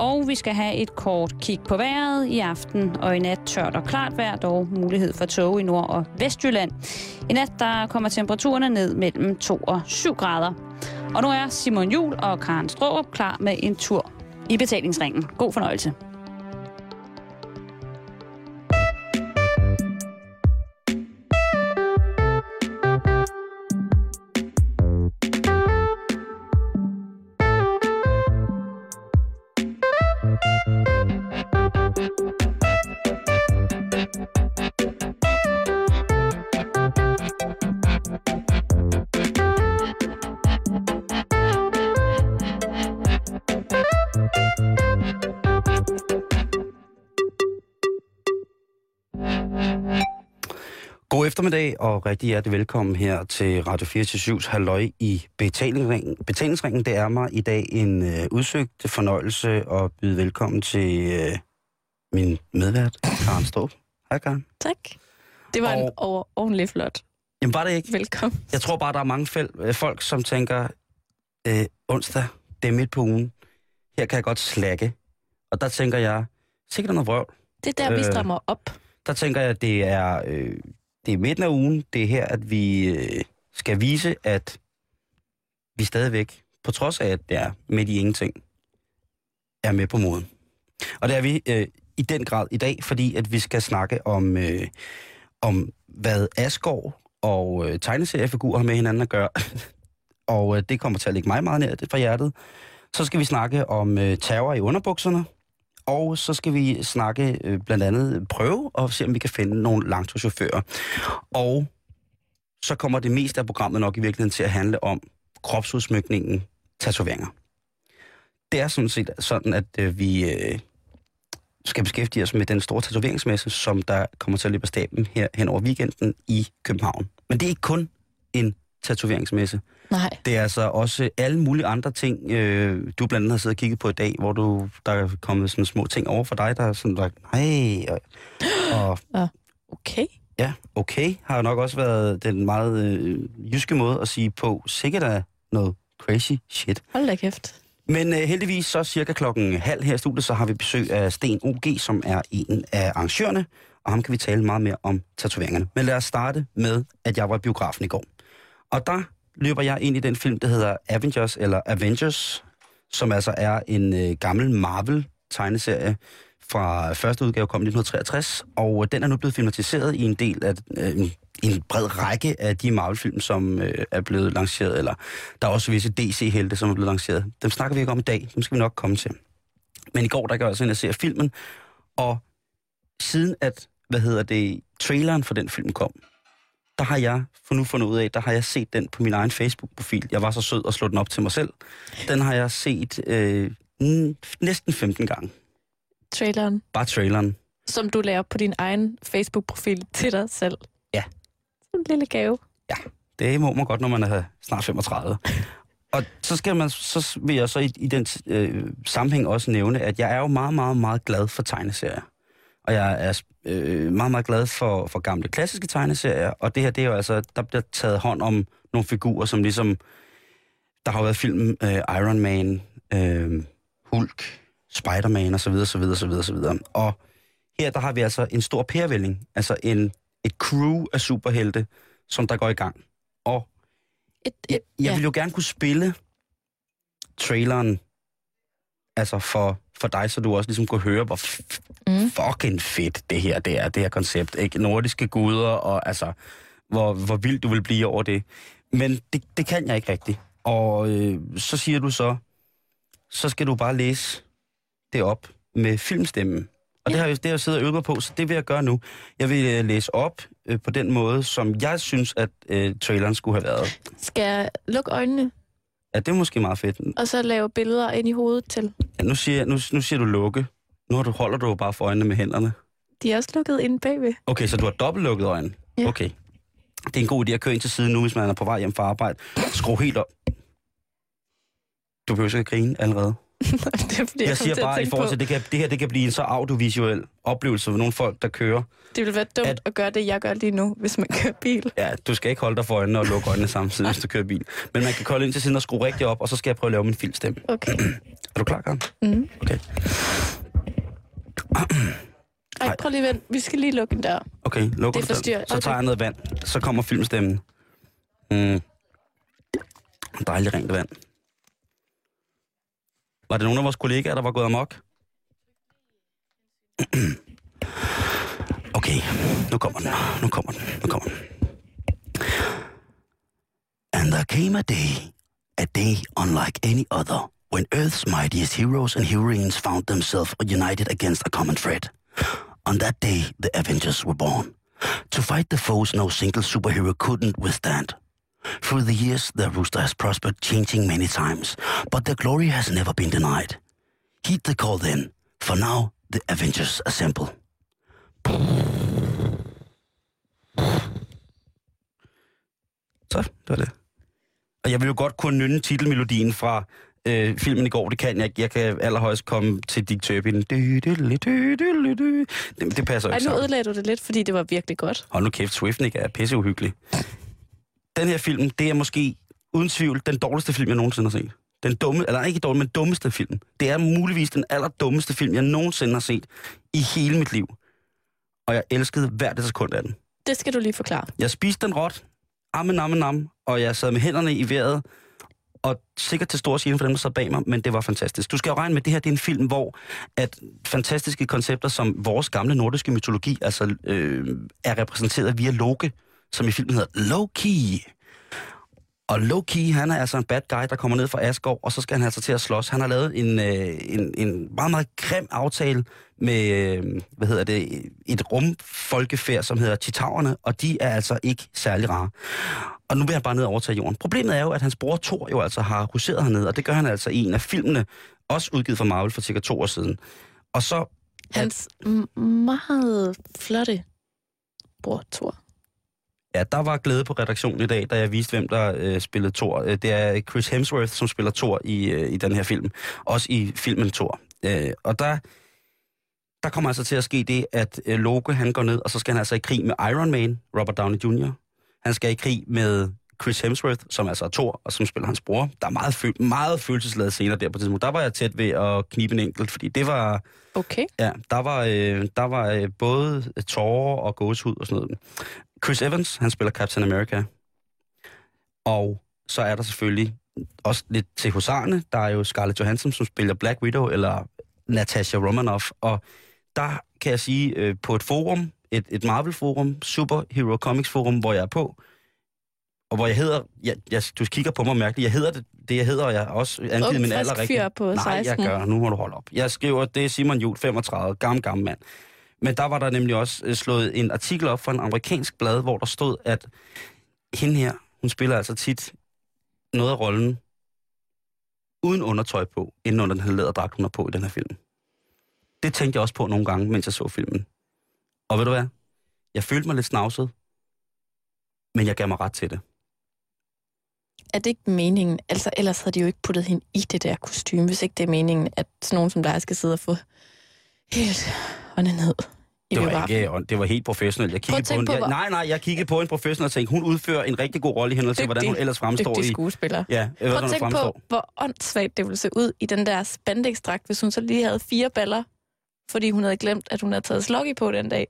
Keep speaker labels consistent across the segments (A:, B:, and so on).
A: og vi skal have et kort kig på vejret i aften og i nat tørt og klart vejr, dog mulighed for tog i Nord- og Vestjylland. I nat der kommer temperaturerne ned mellem 2 og 7 grader. Og nu er Simon Jul og Karen Strårup klar med en tur i betalingsringen. God fornøjelse.
B: Og rigtig hjertelig velkommen her til Radio 24 Halløj i betalingsringen. Betalingsringen, det er mig i dag en øh, udsøgt fornøjelse at byde velkommen til øh, min medvært, Karen Strup. Hej Karen.
C: Tak. Det var og... en over, ordentlig flot.
B: Jamen var det ikke?
C: Velkommen.
B: Jeg tror bare, der er mange fæl- øh, folk, som tænker, øh, onsdag, det er midt på ugen. Her kan jeg godt slække. Og der tænker jeg, sikkert noget vrøvl.
C: Det er der, vi
B: Øh.
C: strammer op.
B: Der tænker jeg, det er, øh, det er midten af ugen. Det er her, at vi øh, skal vise, at vi stadigvæk, på trods af, at det er midt i ingenting, er med på moden. Og det er vi øh, i den grad i dag, fordi at vi skal snakke om, øh, om hvad Asgård og øh, tegneseriefigurer har med hinanden at gøre. og øh, det kommer til at ligge mig meget nær fra hjertet. Så skal vi snakke om øh, terror i underbukserne. Og så skal vi snakke øh, blandt andet prøve og se, om vi kan finde nogle langturschauffører. Og så kommer det meste af programmet nok i virkeligheden til at handle om kropsudsmykningen, tatoveringer. Det er sådan set sådan, at øh, vi øh, skal beskæftige os med den store tatoveringsmesse, som der kommer til at løbe af staben her hen over weekenden i København. Men det er ikke kun en tatoveringsmesse.
C: Nej.
B: Det er altså også alle mulige andre ting, øh, du blandt andet har siddet og kigget på i dag, hvor du, der er kommet sådan små ting over for dig, der er sådan, der, nej, og, og
C: Okay.
B: ja, okay, har jo nok også været den meget øh, jyske måde at sige på, sikkert er noget crazy shit.
C: Hold da kæft.
B: Men øh, heldigvis så cirka klokken halv her i studiet, så har vi besøg af Sten OG, som er en af arrangørerne, og ham kan vi tale meget mere om tatoveringerne. Men lad os starte med, at jeg var i biografen i går. Og der løber jeg ind i den film, der hedder Avengers, eller Avengers, som altså er en øh, gammel Marvel-tegneserie fra første udgave kom i 1963, og øh, den er nu blevet filmatiseret i en del af øh, en bred række af de Marvel-film, som øh, er blevet lanceret, eller der er også visse DC-helte, som er blevet lanceret. Dem snakker vi ikke om i dag, dem skal vi nok komme til. Men i går, der gør jeg altså ind og ser filmen, og siden at, hvad hedder det, traileren for den film kom, der har jeg for nu fundet ud af, der har jeg set den på min egen Facebook-profil. Jeg var så sød at slå den op til mig selv. Den har jeg set øh, næsten 15 gange.
C: Traileren,
B: Bare traileren.
C: som du laver på din egen Facebook-profil til dig selv.
B: Ja.
C: Sådan en lille gave.
B: Det må man godt, når man er snart 35. Og så, skal man, så vil jeg så i, i den øh, sammenhæng også nævne, at jeg er jo meget, meget, meget glad for tegneserier. Og jeg er øh, meget, meget glad for, for gamle klassiske tegneserier. Og det her, det er jo altså, der bliver taget hånd om nogle figurer, som ligesom, der har jo været filmen øh, Iron Man, øh, Hulk, Spider-Man osv. osv. osv. osv. Og her, der har vi altså en stor pærevælling, altså en, et crew af superhelte, som der går i gang. Og
C: Et,
B: jeg,
C: et,
B: jeg vil jo gerne kunne spille traileren altså for, for dig, så du også ligesom kunne høre, hvor
C: Mm.
B: fucking fedt det her det er, det her koncept. Ikke? Nordiske guder, og altså, hvor, hvor vildt du vil blive over det. Men det, det kan jeg ikke rigtigt. Og øh, så siger du så, så skal du bare læse det op med filmstemmen. Og det har, jeg, det har jeg siddet og øvet mig på, så det vil jeg gøre nu. Jeg vil øh, læse op øh, på den måde, som jeg synes, at øh, traileren skulle have været.
C: Skal jeg lukke øjnene,
B: Ja, det er måske meget fedt.
C: og så lave billeder ind i hovedet til?
B: Ja, nu, siger, nu, nu siger du lukke. Nu har du, holder du jo bare for øjnene med hænderne.
C: De er også lukket inde bagved.
B: Okay, så du har dobbelt lukket øjne?
C: Ja.
B: Okay. Det er en god idé at køre ind til siden nu, hvis man er på vej hjem fra arbejde. Skru helt op. Du behøver ikke at grine allerede.
C: det er fordi,
B: Jeg,
C: jeg,
B: siger
C: at
B: bare i forhold til, det, kan, det her det kan blive en så audiovisuel oplevelse for nogle folk, der kører.
C: det ville være dumt
B: at-
C: at... at gøre det, jeg gør lige nu, hvis man kører bil.
B: Ja, du skal ikke holde dig for øjnene og lukke øjnene samtidig, hvis du kører bil. Men man kan kolde ind til siden og skrue rigtig op, og så skal jeg prøve at lave min filmstemme.
C: Okay.
B: Er du klar, Karen?
C: Mm.
B: Okay.
C: Ej, prøv lige vent. Vi skal lige lukke en dør.
B: Okay, du den. Så
C: Okay.
B: tager jeg noget vand. Så kommer filmstemmen. Mm. Dejligt rent vand. Var det nogen af vores kollegaer, der var gået amok? Okay, nu kommer den. Nu kommer den. Nu kommer den. And there came a day, a day unlike any other, when Earth's mightiest heroes and heroines found themselves united against a common threat. On that day, the Avengers were born. To fight the foes no single superhero couldn't withstand. Through the years, their rooster has prospered, changing many times, but their glory has never been denied. Heed the call then, for now, the Avengers assemble. Så, det var det. Og jeg vil jo godt kunne nynne titelmelodien fra øh, filmen i går. Det kan jeg ikke. Jeg kan allerhøjst komme til Dick Turpin. Det, det passer
C: Ej,
B: ikke
C: nu
B: sammen.
C: ødelagde du det lidt, fordi det var virkelig godt.
B: Hold nu kæft, Swiftnick er pisseuhyggelig. Den her film, det er måske uden tvivl den dårligste film, jeg nogensinde har set. Den dumme, eller ikke dårlig, men dummeste film. Det er muligvis den allerdummeste film, jeg nogensinde har set i hele mit liv. Og jeg elskede hver det sekund af den.
C: Det skal du lige forklare.
B: Jeg spiste den råt, amme, namme, nam, og jeg sad med hænderne i vejret, og sikkert til stor gene for dem, der sad bag mig, men det var fantastisk. Du skal jo regne med, at det her det er en film, hvor at fantastiske koncepter som vores gamle nordiske mytologi altså, øh, er repræsenteret via Loke, som i filmen hedder Loki. Og Loki, han er altså en bad guy, der kommer ned fra Asgård, og så skal han altså til at slås. Han har lavet en, øh, en, en meget, meget grim aftale med, øh, hvad hedder det, et rumfolkefærd, som hedder Titaverne, og de er altså ikke særlig rare. Og nu vil han bare ned og overtage jorden. Problemet er jo, at hans bror Thor jo altså har huseret hernede, og det gør han altså i en af filmene, også udgivet fra Marvel for cirka to år siden. Og så
C: Hans at... meget flotte bror Thor.
B: Ja, der var glæde på redaktionen i dag, da jeg viste, hvem der øh, spillede Thor. Øh, det er Chris Hemsworth, som spiller Thor i, øh, i den her film. Også i filmen Thor. Øh, og der, der kommer altså til at ske det, at øh, Loke han går ned, og så skal han altså i krig med Iron Man, Robert Downey Jr. Han skal i krig med Chris Hemsworth, som altså er Thor, og som spiller hans bror. Der er meget, føl- meget følelsesladede scener der på det tidspunkt. Der var jeg tæt ved at knibe en enkelt, fordi det var...
C: Okay.
B: Ja, der var, øh, der var øh, både tårer og gåshud og sådan noget. Chris Evans, han spiller Captain America. Og så er der selvfølgelig også lidt til husarne. Der er jo Scarlett Johansson, som spiller Black Widow, eller Natasha Romanoff. Og der kan jeg sige, øh, på et forum, et, et Marvel-forum, Superhero Comics Forum, hvor jeg er på, og hvor jeg hedder, jeg, jeg, du kigger på mig mærkeligt, jeg hedder det, det jeg hedder, og jeg har også angivet
C: Ung,
B: min alder rigtigt.
C: på
B: Nej,
C: 16.
B: jeg gør, nu må du holde op. Jeg skriver, det er Simon Juhl, 35, gammel, gammel mand. Men der var der nemlig også øh, slået en artikel op fra en amerikansk blad, hvor der stod, at hende her, hun spiller altså tit noget af rollen uden undertøj på, inden under den her læderdragt, hun har på i den her film. Det tænkte jeg også på nogle gange, mens jeg så filmen. Og ved du hvad? Jeg følte mig lidt snavset, men jeg gav mig ret til det.
C: Er det ikke meningen? Altså, ellers havde de jo ikke puttet hende i det der kostume, hvis ikke det er meningen, at sådan nogen som dig skal sidde og få helt hånden ned i
B: Det var, ikke, det var helt professionelt. Jeg kiggede på, en,
C: på,
B: jeg, nej, nej, jeg kiggede på en professionel og tænkte, hun udfører en rigtig god rolle i henhold til, hvordan hun ellers fremstår
C: Dygtig
B: i...
C: skuespiller.
B: Ja,
C: Prøv at tænke på, hvor åndssvagt det ville se ud i den der spandexdragt, hvis hun så lige havde fire baller, fordi hun havde glemt, at hun havde taget sloggy på den dag.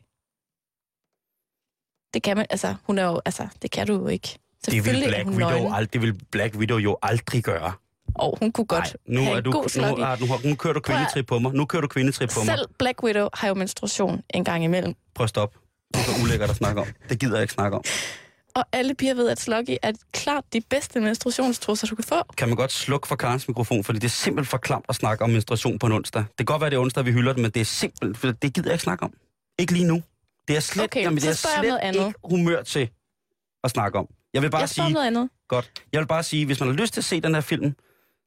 C: Det kan man, altså, hun er jo, altså, det kan du jo ikke.
B: Det vil, Black Widow,
C: nøgen,
B: ald- det vil Black Widow jo aldrig gøre.
C: og hun kunne godt
B: Nej, nu,
C: have
B: er du,
C: god
B: nu, er, nu, har- nu kører du kvindetrip på mig. Nu kører du kvindetrip på mig.
C: Selv Black Widow har jo menstruation en gang imellem.
B: Prøv at stoppe. Det er ulækkert at snakke om. Det gider jeg ikke snakke om.
C: Og alle piger ved, at sloggy er klart de bedste menstruationstrusser, du kan få.
B: Kan man godt slukke for Karens mikrofon, fordi det er simpelthen for klamt at snakke om menstruation på en onsdag. Det kan godt være, det er onsdag, vi hylder det, men det er simpelthen, for det gider jeg ikke snakke om. Ikke lige nu. Det er slet,
C: Okay,
B: jamen, det er slet ikke humør til at snakke om. Jeg vil bare
C: jeg
B: sige,
C: noget andet.
B: Godt. Jeg vil bare sige, hvis man har lyst til at se den her film,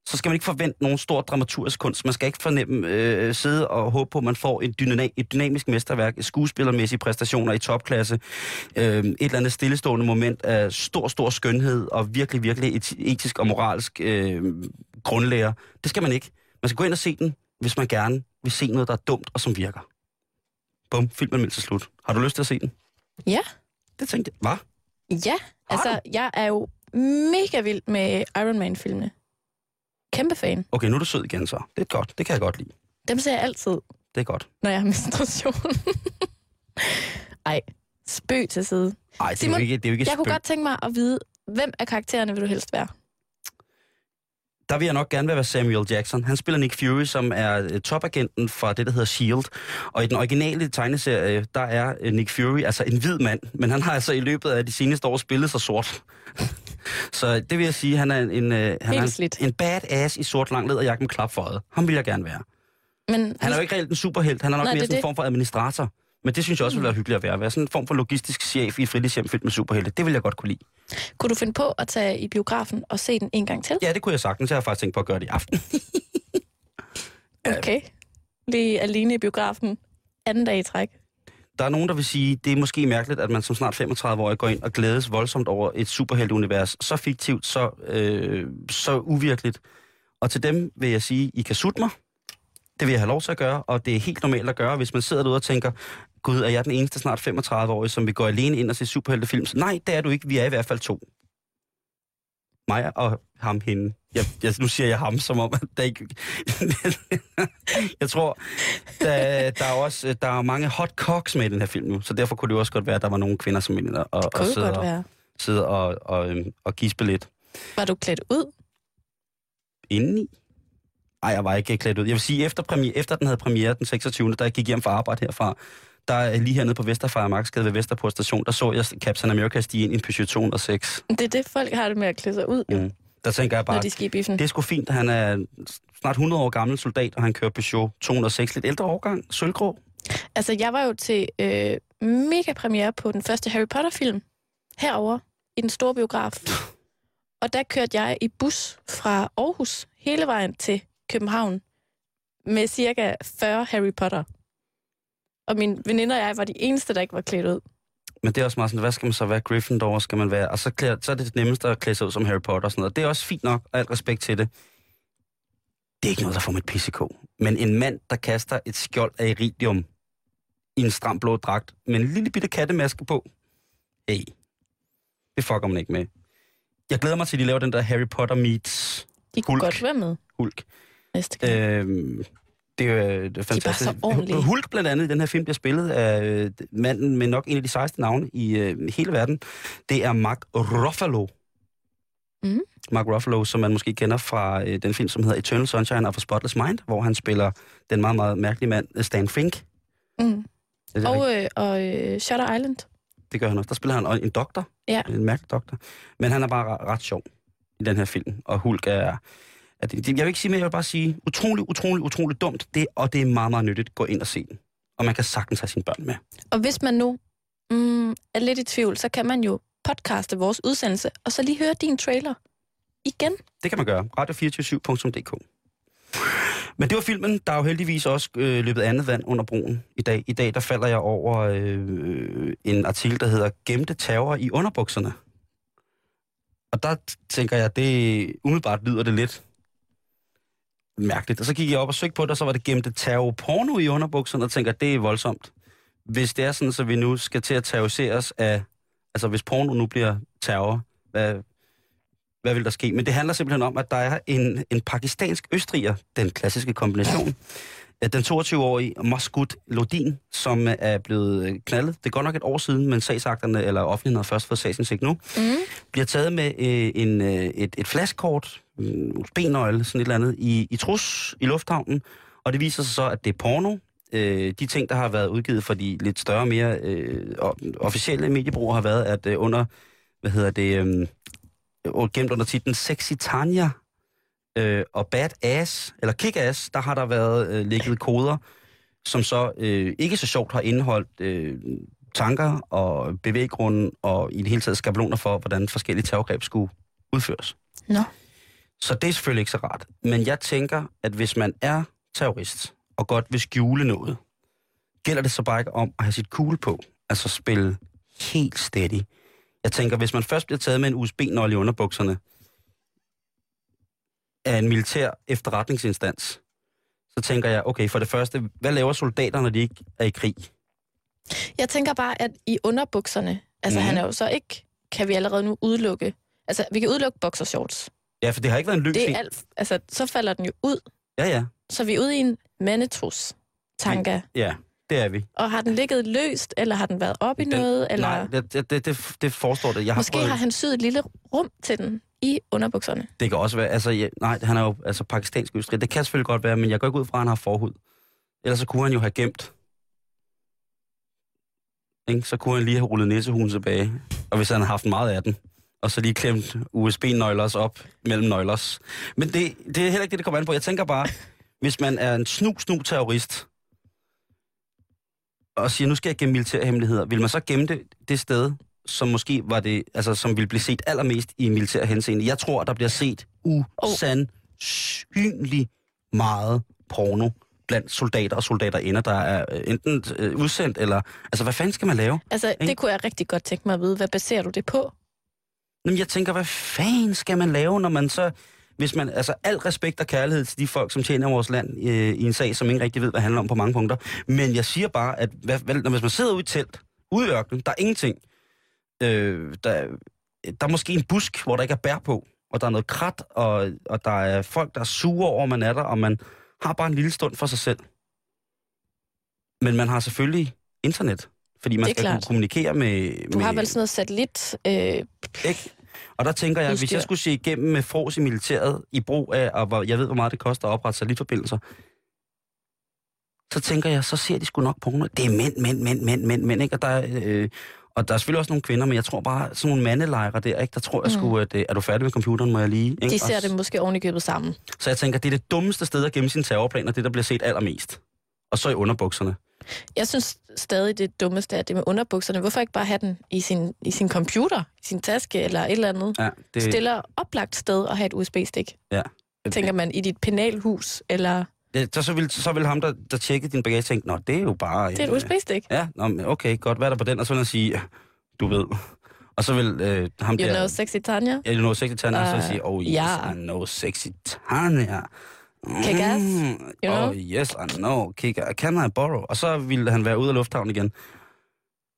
B: så skal man ikke forvente nogen stor dramaturgisk kunst. Man skal ikke fornemme, øh, sidde og håbe på, at man får et, dyna- et dynamisk mesterværk, skuespillermæssige præstationer i topklasse, øh, et eller andet stillestående moment af stor, stor skønhed og virkelig, virkelig et, etisk og moralsk øh, grundlærer. Det skal man ikke. Man skal gå ind og se den, hvis man gerne vil se noget, der er dumt og som virker. Bum, filmen er til slut. Har du lyst til at se den?
C: Ja.
B: Det tænkte jeg. Hvad?
C: Ja, altså, jeg er jo mega vild med Iron Man-filmene. Kæmpe fan.
B: Okay, nu er du sød igen så. Det er godt. Det kan jeg godt lide.
C: Dem ser jeg altid,
B: Det er godt.
C: når jeg har menstruation. Ej, spøg til side.
B: Nej, det er
C: Simon,
B: jo ikke, det er jo ikke
C: Jeg kunne
B: spøg.
C: godt tænke mig at vide, hvem af karaktererne vil du helst være?
B: Der vil jeg nok gerne være Samuel Jackson. Han spiller Nick Fury, som er øh, topagenten fra det, der hedder S.H.I.E.L.D. Og i den originale tegneserie, der er øh, Nick Fury altså en hvid mand, men han har altså i løbet af de seneste år spillet sig sort. Så det vil jeg sige, han er en, en, øh, han er en, en badass i sort lang læderjakke med klap for øjet. Ham vil jeg gerne være.
C: Men
B: Han er jo ikke reelt en superhelt, han er nok
C: Nej,
B: mere
C: er
B: sådan en form for administrator. Men det synes jeg også ville være hyggeligt at være. Være sådan en form for logistisk chef i et fritidshjem fyldt med superhelte. Det vil jeg godt kunne lide.
C: kunne du finde på at tage i biografen og se den en gang til?
B: Ja, det kunne jeg sagtens. Jeg har faktisk tænkt på at gøre det i aften.
C: Okay. Lige alene i biografen. Anden dag i træk.
B: Der er nogen, der vil sige, det er måske mærkeligt, at man som snart 35-årig går ind og glædes voldsomt over et superhelteunivers. Så fiktivt, så, øh, så uvirkeligt. Og til dem vil jeg sige, I kan sutte mig. Det vil jeg have lov til at gøre, og det er helt normalt at gøre, hvis man sidder derude og tænker, Gud, er jeg den eneste snart 35-årige, som vil gå alene ind og se superheltefilm? Så Nej, det er du ikke. Vi er i hvert fald to. Mig og ham hende. Jeg, jeg, nu siger jeg ham, som om, at der ikke... jeg tror, der, der, er også der er mange hot cocks med i den her film nu, så derfor kunne det også godt være, at der var nogle kvinder, som ind og, og, sidde, og, sidde og, og, øhm, og gispe lidt
C: Var du klædt ud?
B: indeni. Ej, jeg var ikke klædt ud. Jeg vil sige, efter, premiere, efter den havde premiere den 26. da jeg gik hjem fra arbejde herfra, der er lige hernede på Vesterfejremarksgade ved Vesterport station, der så jeg Captain America stige ind i en Peugeot 206.
C: Det er det, folk har det med at klæde sig ud,
B: Mm. Der tænker jeg
C: når
B: bare,
C: de skal i biffen.
B: det er sgu fint, at han er snart 100 år gammel soldat, og han kører Peugeot 206, lidt ældre årgang, sølvgrå.
C: Altså, jeg var jo til øh, mega premiere på den første Harry Potter-film herover i den store biograf. Og der kørte jeg i bus fra Aarhus hele vejen til København med cirka 40 Harry Potter. Og min veninder og jeg var de eneste, der ikke var klædt ud.
B: Men det er også meget sådan, hvad skal man så være? Gryffindor skal man være? Og så, klæder, så er det det nemmeste at klæde sig ud som Harry Potter og sådan noget. Det er også fint nok, og alt respekt til det. Det er ikke noget, der får mit pissekå. Men en mand, der kaster et skjold af iridium i en stram blå dragt med en lille bitte kattemaske på. Hey, det fucker man ikke med. Jeg glæder mig til, at de laver den der Harry Potter meets
C: De kunne
B: Hulk.
C: godt være med
B: Hulk.
C: næste gang.
B: Øhm, det er jo er fantastisk.
C: så ordentlige.
B: Hulk blandt andet i den her film bliver spillet af øh, manden med nok en af de sejeste navne i øh, hele verden. Det er Mark Ruffalo.
C: Mhm.
B: Mark Ruffalo, som man måske kender fra øh, den film, som hedder Eternal Sunshine of a Spotless Mind, hvor han spiller den meget, meget mærkelige mand øh, Stan Fink.
C: Mm.
B: Det,
C: Og, øh, og øh, Shutter Island.
B: det gør han også. Der spiller han en doktor.
C: Ja.
B: En mærkelig doktor. Men han er bare ret, ret sjov i den her film. Og Hulk er... er det, jeg vil ikke sige mere, jeg vil bare sige, utrolig, utrolig, utrolig dumt. Det, og det er meget, meget nyttigt. Gå ind og se den. Og man kan sagtens have sine børn med.
C: Og hvis man nu mm, er lidt i tvivl, så kan man jo podcaste vores udsendelse, og så lige høre din trailer igen.
B: Det kan man gøre. Radio247.dk Men det var filmen. Der er jo heldigvis også øh, løbet andet vand under broen i dag. I dag der falder jeg over øh, en artikel, der hedder Gemte terror i underbukserne. Og der tænker jeg, det umiddelbart lyder det lidt mærkeligt. Og så gik jeg op og søgte på det, og så var det gemte terror porno i underbukserne, og tænker, det er voldsomt. Hvis det er sådan, så vi nu skal til at terroriseres af... Altså, hvis porno nu bliver terror, hvad, hvad vil der ske? Men det handler simpelthen om, at der er en, en pakistansk østriger, den klassiske kombination, den 22-årige Maskud Lodin, som er blevet knaldet. Det går nok et år siden, men sagsakterne eller offentligheden har først fået sagsindsigt nu.
C: Mm.
B: Bliver taget med øh, en, øh, et, et flaskkort, en USB-nøgle, sådan et eller andet, i, i trus i lufthavnen. Og det viser sig så, at det er porno. Øh, de ting, der har været udgivet for de lidt større, mere øh, officielle mediebrugere, har været, at øh, under, hvad hedder det, øh, gemt under titlen Sexy Tanya øh, og Bad Ass, eller Kick Ass, der har der været øh, ligget koder, som så øh, ikke så sjovt har indeholdt øh, tanker og bevæggrunden og i det hele taget skabeloner for, hvordan forskellige terrorgreb skulle udføres.
C: Nå.
B: Så det er selvfølgelig ikke så rart. Men jeg tænker, at hvis man er terrorist og godt vil skjule noget, gælder det så bare ikke om at have sit kugle på, altså spille helt steady. Jeg tænker, hvis man først bliver taget med en USB-nøgle i underbukserne af en militær efterretningsinstans, så tænker jeg, okay, for det første, hvad laver soldater, når de ikke er i krig?
C: Jeg tænker bare, at i underbukserne, altså mm. han er jo så ikke, kan vi allerede nu udelukke, altså vi kan udelukke boxershorts.
B: Ja, for det har ikke været en lykkelig...
C: Det er alt, altså så falder den jo ud,
B: Ja, ja,
C: så vi er ude i en manetros tanka.
B: ja, det er vi.
C: Og har den ligget løst, eller har den været op i
B: Den-
C: noget, eller
B: Nej, det, det, det, det, forestår det. Jeg har
C: måske
B: prøvet,
C: har han syet et lille rum til den i underbukserne.
B: Det kan også være, altså, ja, nej, han er jo altså, pakistansk østrig. Det kan selvfølgelig godt være, men jeg går ikke ud fra, at han har forhud. Ellers så kunne han jo have gemt. Ikke? Så kunne han lige have rullet næsehugen tilbage. Og hvis han havde haft meget af den. Og så lige klemt USB-nøglers op mellem nøglers. Men det, det er heller ikke det, det kommer an på. Jeg tænker bare, hvis man er en snu, snu terrorist, og siger, nu skal jeg gemme militærhemmeligheder, vil man så gemme det det sted, som måske var det, altså som vil blive set allermest i militær henseende? Jeg tror, der bliver set usandsynlig meget porno blandt soldater og soldaterinder, der er øh, enten øh, udsendt, eller... Altså, hvad fanden skal man lave?
C: Altså, det kunne jeg rigtig godt tænke mig at vide. Hvad baserer du det på?
B: Jamen, jeg tænker, hvad fanden skal man lave, når man så... Hvis man, altså, al respekt og kærlighed til de folk, som tjener vores land øh, i en sag, som ingen rigtig ved, hvad handler om på mange punkter. Men jeg siger bare, at hvad, hvad, når hvis man sidder ude i telt, ude i ørkenen, der er ingenting. Øh, der, der er måske en busk, hvor der ikke er bær på, og der er noget krat, og, og der er folk, der er sure over, at man er der, og man har bare en lille stund for sig selv. Men man har selvfølgelig internet, fordi man skal kunne
C: klart.
B: kommunikere med...
C: Du
B: med,
C: har vel sådan noget satellit... Øh,
B: ikke? Og der tænker jeg, hvis jeg skulle se igennem med fros i militæret i brug af, og hvor, jeg ved, hvor meget det koster at oprette satellitforbindelser, så tænker jeg, så ser de sgu nok porno. Det er mænd, mænd, mænd, mænd, mænd, mænd, ikke? Og der, er, øh, og der er selvfølgelig også nogle kvinder, men jeg tror bare, sådan nogle mandelejre der, ikke? Der tror jeg
C: Mm.
B: sgu, at øh, er du færdig med computeren, må jeg lige... Ikke?
C: de ser
B: Og
C: det måske oven i købet sammen.
B: Så jeg tænker, det er det dummeste sted at gemme sine terrorplaner, det der bliver set allermest. Og så i underbukserne.
C: Jeg synes stadig, det dummeste er det med underbukserne. Hvorfor ikke bare have den i sin, i sin computer, i sin taske eller et eller andet?
B: Ja, det,
C: Stiller oplagt sted og have et USB-stik.
B: Ja.
C: Tænker man i dit penalhus, eller...
B: det, så, så, vil, så vil ham, der, der tjekkede din bagage, tænke, nå, det er jo bare...
C: Det er et
B: øh,
C: USB-stik.
B: Ja, nå, okay, godt. Hvad er der på den? Og så vil han sige, du ved. Og så vil øh, ham
C: You
B: der...
C: know sexy Tanya.
B: Ja, you know sexy Tanya, uh, så
C: Uh,
B: sige, oh yes,
C: ja.
B: I know sexy Tanya.
C: Kick-ass,
B: Mm,
C: you know?
B: Oh yes, I know, kick Can I borrow? Og så ville han være ude af lufthavnen igen.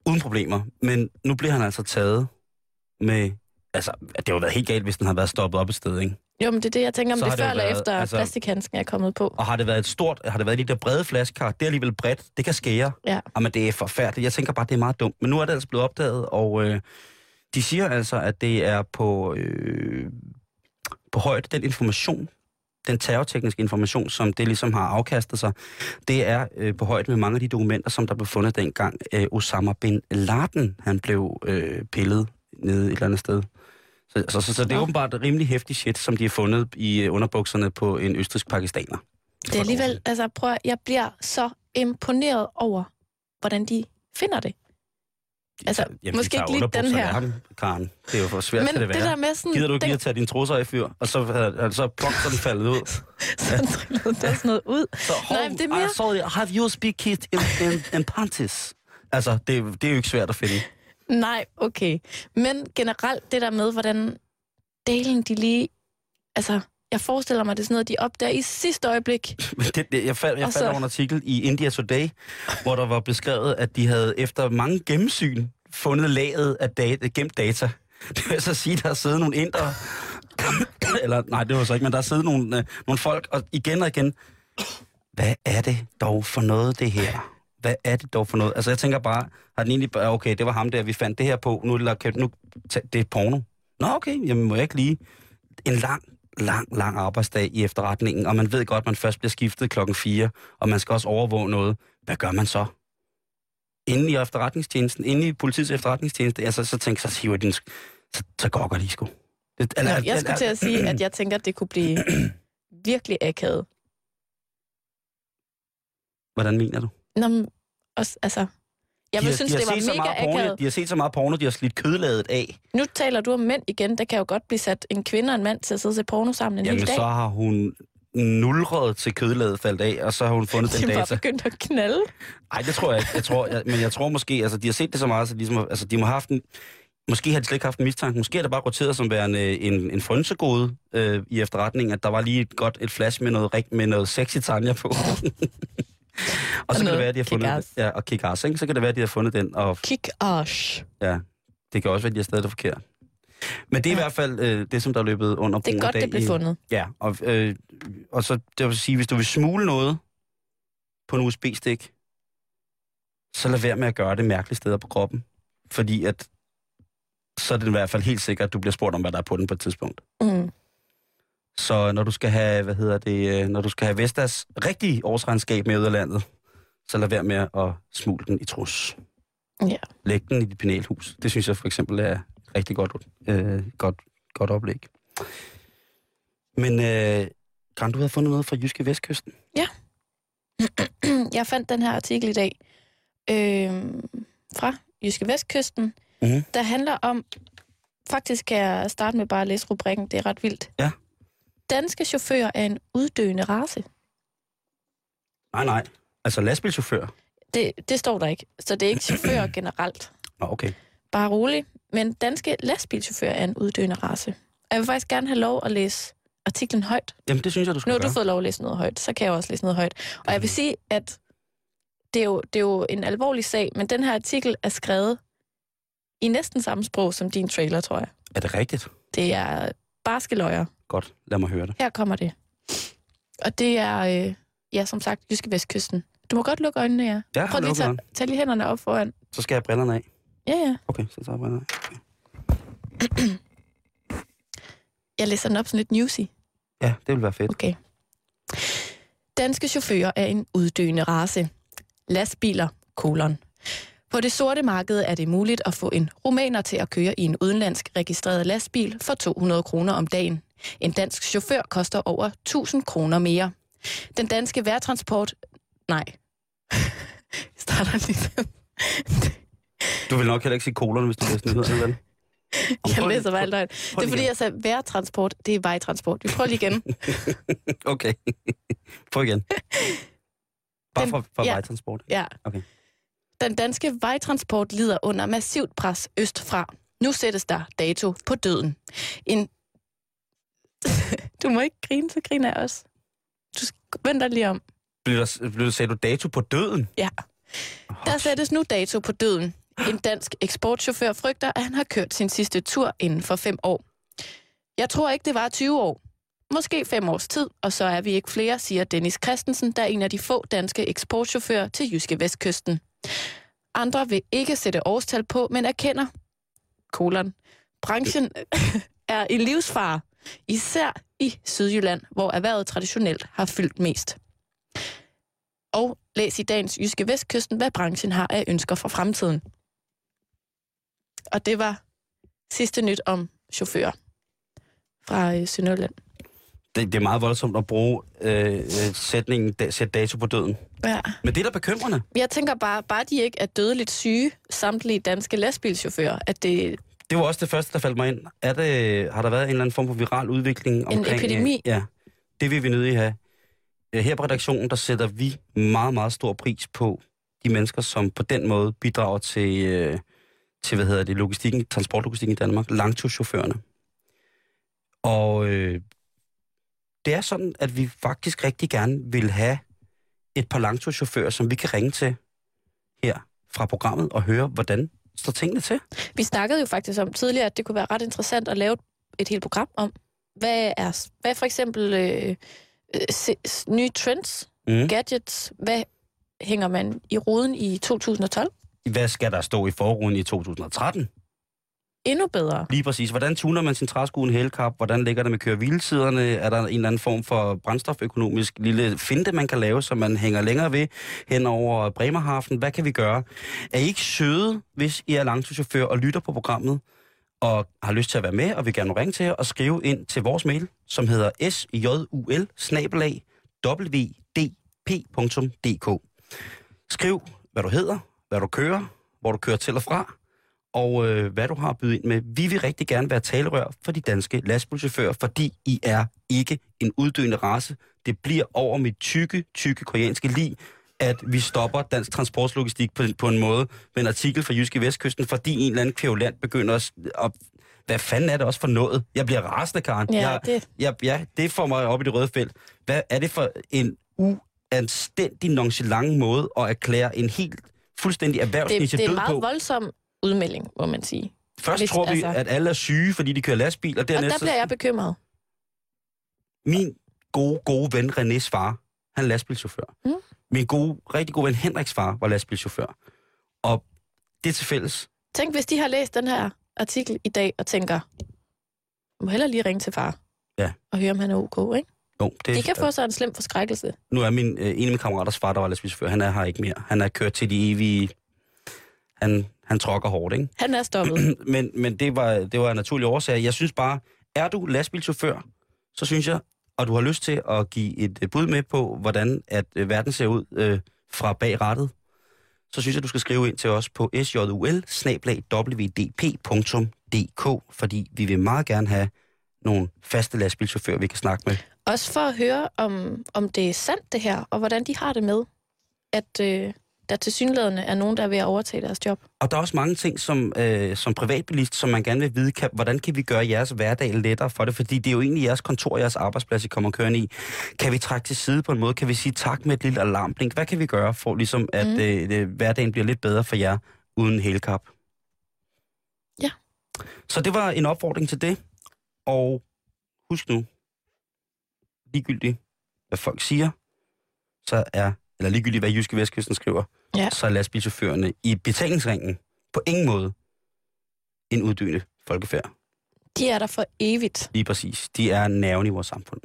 B: Uden problemer. Men nu bliver han altså taget med... Altså, det har været helt galt, hvis den havde været stoppet op et sted, ikke?
C: Jo, men det er det, jeg tænker, om
B: Så
C: det er
B: det
C: før eller efter
B: altså-
C: altså... plastikhandsken er kommet på.
B: Og har det været et stort, har det været de der brede flaskekar, det er alligevel bredt, det kan skære.
C: Ja.
B: Jamen, det er forfærdeligt. Jeg tænker bare, det er meget dumt. Men nu er det altså blevet opdaget, og øh, de siger altså, at det er på, øh, på højde den information, den terrortekniske information, som det ligesom har afkastet sig, det er øh, på højde med mange af de dokumenter, som der blev fundet dengang øh, Osama Bin Laden, han blev øh, pillet nede et eller andet sted. Så, så, så, så det er åbenbart rimelig hæftig shit, som de har fundet i øh, underbukserne på en østrisk pakistaner.
C: Det er alligevel, altså prøv at, jeg bliver så imponeret over, hvordan de finder det. Altså,
B: Jamen,
C: måske
B: de
C: ikke lige den her.
B: Ham, Karen. Det er jo for svært,
C: Men
B: det
C: det
B: være.
C: der med sådan...
B: Gider du ikke
C: den,
B: lige at tage dine trusser af fyr, og så, er- så plok, så er den faldet ud.
C: sådan trillede der sådan noget ud.
B: Så, hov,
C: Nej, det er mere-
B: I it. Have USB kit in, in, in panties? Altså, det, er- det er jo ikke svært at finde.
C: Nej, okay. Men generelt det der med, hvordan delen de lige... Altså, jeg forestiller mig, det er sådan noget, de opdager i sidste øjeblik.
B: Det, det, jeg faldt, jeg
C: så-
B: over en artikel i India Today, hvor der var beskrevet, at de havde efter mange gennemsyn fundet laget af data, gemt data. Det vil så sige, at der har siddet nogle indre, eller nej, det var så ikke, men der har siddet nogle, øh, nogle folk, og igen og igen, hvad er det dog for noget, det her? Hvad er det dog for noget? Altså, jeg tænker bare, har den egentlig bare, okay, det var ham der, vi fandt det her på, nu er det, nu, det er porno. Nå, okay, jamen må jeg ikke lige en lang, lang, lang arbejdsdag i efterretningen, og man ved godt, at man først bliver skiftet klokken 4, og man skal også overvåge noget. Hvad gør man så? Inde i efterretningstjenesten, inde i politiets efterretningstjeneste, altså, så tænker jeg, så hiver de en, sk- så, så gokker de sgu. Det,
C: Nå, jeg skulle til at sige, at jeg tænker, at det kunne blive virkelig akavet.
B: Hvordan mener du?
C: Nå, men også, altså... Jeg
B: de har,
C: synes,
B: de har
C: det var
B: set så
C: mega
B: meget porno. De har set så meget porno, de har slidt kødladet af.
C: Nu taler du om mænd igen. Der kan jo godt blive sat en kvinde og en mand til at sidde og se porno sammen en
B: Jamen,
C: hel dag.
B: så har hun nulret til kødladet faldt af, og så har hun fundet den
C: De var
B: data.
C: begyndt at knalde.
B: Nej, det tror jeg ikke. Jeg tror, jeg, men jeg tror måske, altså de har set det så meget, så de, ligesom, har- altså, de må have haft en... måske har de slet ikke haft en mistanke. Måske er det bare roteret som værende en, en frønsegode øh, i efterretningen, at der var lige et godt et flash med noget, rigt- med noget sexy Tanja på. og så kan det være, at de har fundet
C: kick-ass.
B: ja, og kick ass, ikke? Så kan det være, at de har fundet den, og
C: Kick ash.
B: ja, det kan også være, at de har stadig det forkert. Men det er ja. i hvert fald øh, det, som der er løbet under
C: Det er godt,
B: dag
C: det blev
B: i-
C: fundet.
B: Ja, og, øh, og så det vil sige, hvis du vil smule noget på en USB-stik, så lad være med at gøre det mærkelige steder på kroppen. Fordi at, så er det i hvert fald helt sikkert, at du bliver spurgt om, hvad der er på den på et tidspunkt.
C: Mm.
B: Så når du skal have, hvad hedder det, øh, når du skal have Vestas rigtige årsregnskab med ud af landet, så lad være med at smule den i trus.
C: Ja.
B: Læg den i dit penalhus. Det synes jeg for eksempel er rigtig godt, øh, godt, godt oplæg. Men øh, kan du have fundet noget fra Jyske Vestkysten?
C: Jeg fandt den her artikel i dag øh, fra Jyske Vestkysten,
B: Mhm.
C: der handler om, faktisk kan jeg starte med bare at læse rubrikken, det er ret vildt.
B: Ja.
C: Danske chauffører er en uddøende race.
B: Nej, nej. Altså lastbilchauffør.
C: Det, det står der ikke, så det er ikke chauffører generelt.
B: Nå, okay.
C: Bare rolig. Men danske lastbilchauffører er en uddøende race. Og jeg vil faktisk gerne have lov at læse artiklen højt.
B: Jamen, det synes jeg, du skal
C: Nu har
B: gøre.
C: du fået lov at læse noget højt, så kan jeg også læse noget højt. Og jeg vil sige, at det er, jo, det er jo en alvorlig sag, men den her artikel er skrevet i næsten samme sprog som din trailer, tror jeg.
B: Er det rigtigt?
C: Det er barske løjer.
B: Godt, lad mig høre det.
C: Her kommer det. Og det er, øh, ja, som sagt, Jyske Vestkysten. Du må godt lukke øjnene, ja.
B: Ja,
C: Prøv lige at tage, tage lige hænderne op foran.
B: Så skal jeg brillerne af.
C: Ja, ja.
B: Okay, så tager jeg brillerne af. Okay.
C: Jeg læser den op sådan lidt newsy.
B: Ja, det vil være fedt.
C: Okay. Danske chauffører er en uddøende race. Lastbiler, kolon. På det sorte marked er det muligt at få en rumæner til at køre i en udenlandsk registreret lastbil for 200 kroner om dagen. En dansk chauffør koster over 1000 kroner mere. Den danske værtransport... Nej. Jeg starter lige.
B: Du vil nok heller ikke sige kolon, hvis du læser nyhederne, vel?
C: Jeg læser bare alt Det er fordi, jeg sagde værtransport. Det er vejtransport. Vi prøver lige igen.
B: Okay. Prøv igen. Bare for, for
C: ja.
B: vejtransport.
C: Ja.
B: Okay.
C: Den danske vejtransport lider under massivt pres østfra. Nu sættes der dato på døden. En... du må ikke grine, så griner jeg også. Du venter lige om.
B: Blev der, blev sagde du dato på døden?
C: Ja. Der sættes nu dato på døden. En dansk eksportchauffør frygter, at han har kørt sin sidste tur inden for fem år. Jeg tror ikke, det var 20 år. Måske fem års tid, og så er vi ikke flere, siger Dennis Christensen, der er en af de få danske eksportchauffører til Jyske Vestkysten. Andre vil ikke sætte årstal på, men erkender, kolon, branchen er i livsfare, især i Sydjylland, hvor erhvervet traditionelt har fyldt mest. Og læs i dagens Jyske Vestkysten, hvad branchen har af ønsker for fremtiden. Og det var sidste nyt om chauffører fra øh, Sønderjylland.
B: Det, det er meget voldsomt at bruge øh, øh, sætningen, da, sæt dato på døden.
C: Ja.
B: Men det er da bekymrende.
C: Jeg tænker bare, bare de ikke er dødeligt syge, samtlige danske lastbilchauffører, at det
B: Det var også det første, der faldt mig ind. Er det, har der været en eller anden form for viral udvikling omkring...
C: epidemi?
B: Øh, ja, det vil vi nødig have. Øh, Her på redaktionen, der sætter vi meget, meget stor pris på de mennesker, som på den måde bidrager til, øh, til hvad hedder det, logistikken, transportlogistikken i Danmark, langturschaufførerne. Og øh, det er sådan, at vi faktisk rigtig gerne vil have et par langturschauffører, som vi kan ringe til her fra programmet og høre, hvordan står tingene til.
C: Vi snakkede jo faktisk om tidligere, at det kunne være ret interessant at lave et helt program om, hvad er, hvad er for eksempel øh, øh, se- nye trends,
B: Mm.
C: gadgets, hvad hænger man i ruden i 2012?
B: Hvad skal der stå i forruden i 2013?
C: Endnu bedre.
B: Lige præcis. Hvordan tuner man sin træskue en helkap? Hvordan ligger det med køre Er der en eller anden form for brændstoføkonomisk lille finte, man kan lave, så man hænger længere ved hen over Bremerhaven? Hvad kan vi gøre? Er I ikke søde, hvis I er langturschauffør og lytter på programmet, og har lyst til at være med, og vil gerne ringe til jer og skrive ind til vores mail, som hedder sjul wdp.dk. Skriv, hvad du hedder, hvad du kører, hvor du kører til og fra, og øh, hvad du har at byde ind med. Vi vil rigtig gerne være talerør for de danske lastbilchauffører, fordi I er ikke en uddøende race. Det bliver over mit tykke, tykke koreanske lig, at vi stopper dansk transportlogistik på, på en måde med en artikel fra Jyske Vestkysten, fordi en eller anden kvævland begynder at, at hvad fanden er det også for noget? Jeg bliver rasende, Karen.
C: Ja,
B: jeg,
C: det-
B: Jeg, ja, det får mig op i det røde felt. Hvad er det for en uanstændig nonchalant måde at erklære en helt fuldstændig erhvervsniche
C: det er
B: død
C: en meget
B: på?
C: voldsom udmelding, må man sige.
B: Først
C: hvis-
B: tror vi,
C: altså-
B: at alle er syge, fordi de kører lastbil, og
C: Og
B: dernæst...
C: der bliver jeg bekymret.
B: Min gode, gode ven Renés far, han er lastbilchauffør.
C: Mm.
B: Min gode, rigtig gode ven Henriks far var lastbilchauffør. Og det er til fælles.
C: Tænk, hvis de har læst den her artikel i dag og tænker, jeg må hellere lige ringe til far.
B: Ja.
C: Og høre, om han er ok, ikke?
B: Jo, det,
C: De kan få sig en slem forskrækkelse.
B: Nu er min, øh, en af mine kammeraters far, der var lastbilchauffør, han er her ikke mere. Han er kørt til de evige... Han, han trokker hårdt, ikke?
C: Han er stoppet.
B: men men det, var, det var en naturlig årsag. Jeg synes bare, er du lastbilchauffør, så synes jeg, og du har lyst til at give et bud med på, hvordan at øh, verden ser ud øh, fra bag rattet, så synes jeg, du skal skrive ind til os på sjul fordi vi vil meget gerne have nogle faste lastbilchauffører, vi kan snakke med.
C: Også for at høre, om, om det er sandt det her, og hvordan de har det med, at øh, der til synlædende er nogen, der er ved at overtage deres job.
B: Og der er også mange ting som, øh, som privatbilist, som man gerne vil vide, kan, hvordan kan vi gøre jeres hverdag lettere for det? Fordi det er jo egentlig jeres kontor, jeres arbejdsplads, I kommer kørende i. Kan vi trække til side på en måde? Kan vi sige tak med et lille alarmblink? Hvad kan vi gøre for ligesom, at
C: Mm.
B: øh, hverdagen bliver lidt bedre for jer uden helkap?
C: Ja.
B: Så det var en opfordring til det. Og husk nu, ligegyldigt hvad folk siger, så er, eller ligegyldigt hvad Jyske Vestkysten skriver,
C: Ja.
B: så er lastbilchaufførerne i betalingsringen på ingen måde en uddøende folkefærd.
C: De er der for evigt.
B: Lige præcis. De er nerven i vores samfund.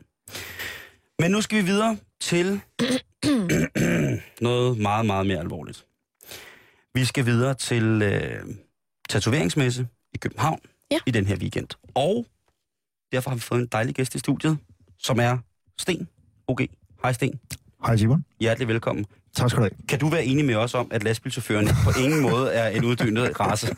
B: Men nu skal vi videre til noget meget, meget mere alvorligt. Vi skal videre til øh, tatoveringsmesse i København
C: Ja.
B: i den her weekend. Og derfor har vi fået en dejlig gæst i studiet, som er Sten. Okay. Hej Sten.
D: Hej Simon.
B: Hjertelig velkommen.
D: Tak skal du have.
B: Kan du være enig med os om, at lastbilchaufførerne på ingen måde er en uddøende race?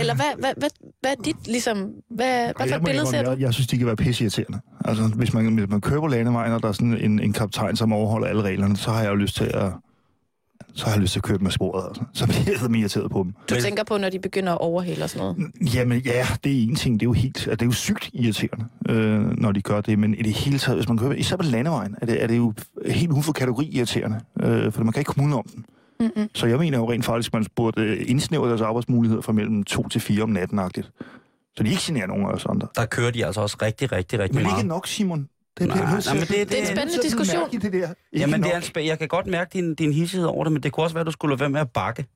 C: Eller hvad, hvad, hvad, hvad er dit, ligesom, hvad, hvad for billede ser du?
D: jeg, jeg synes, de kan være pisseirriterende. Altså, hvis man, hvis man kører på landevejen, og der er sådan en, en kaptajn, som overholder alle reglerne, så har jeg jo lyst til at så har jeg lyst til at køre dem med sporet. Altså. Så bliver jeg eddermame irriteret på dem.
C: Du
B: Men-
C: tænker på, når de begynder at overhale og sådan noget.
D: Jamen ja, det er en ting. Det er jo helt, det er jo sygt irriterende, øh, når de gør det. Men i det hele taget, hvis man kører, især på landevejen, er det, er det jo helt uden for kategori irriterende. Øh, for man kan ikke komme udenom den.
C: Mm-mm.
D: Så jeg mener jo rent faktisk, at man burde øh, indsnævre deres arbejdsmuligheder fra mellem 2 til 4 om natten -agtigt. Så de ikke generer nogen af os andre.
B: Der kører de altså også rigtig, rigtig, rigtig
D: Men
B: meget.
D: ikke nok, Simon. Det
B: Nej, nej, men
D: at-
B: det- det er en
C: spændende diskussion.
D: mærke Det der. Ikke
B: Jamen, det er en spæ- jeg kan godt mærke din, din hissighed over det, men det kunne også være, at du skulle lade være med at bakke.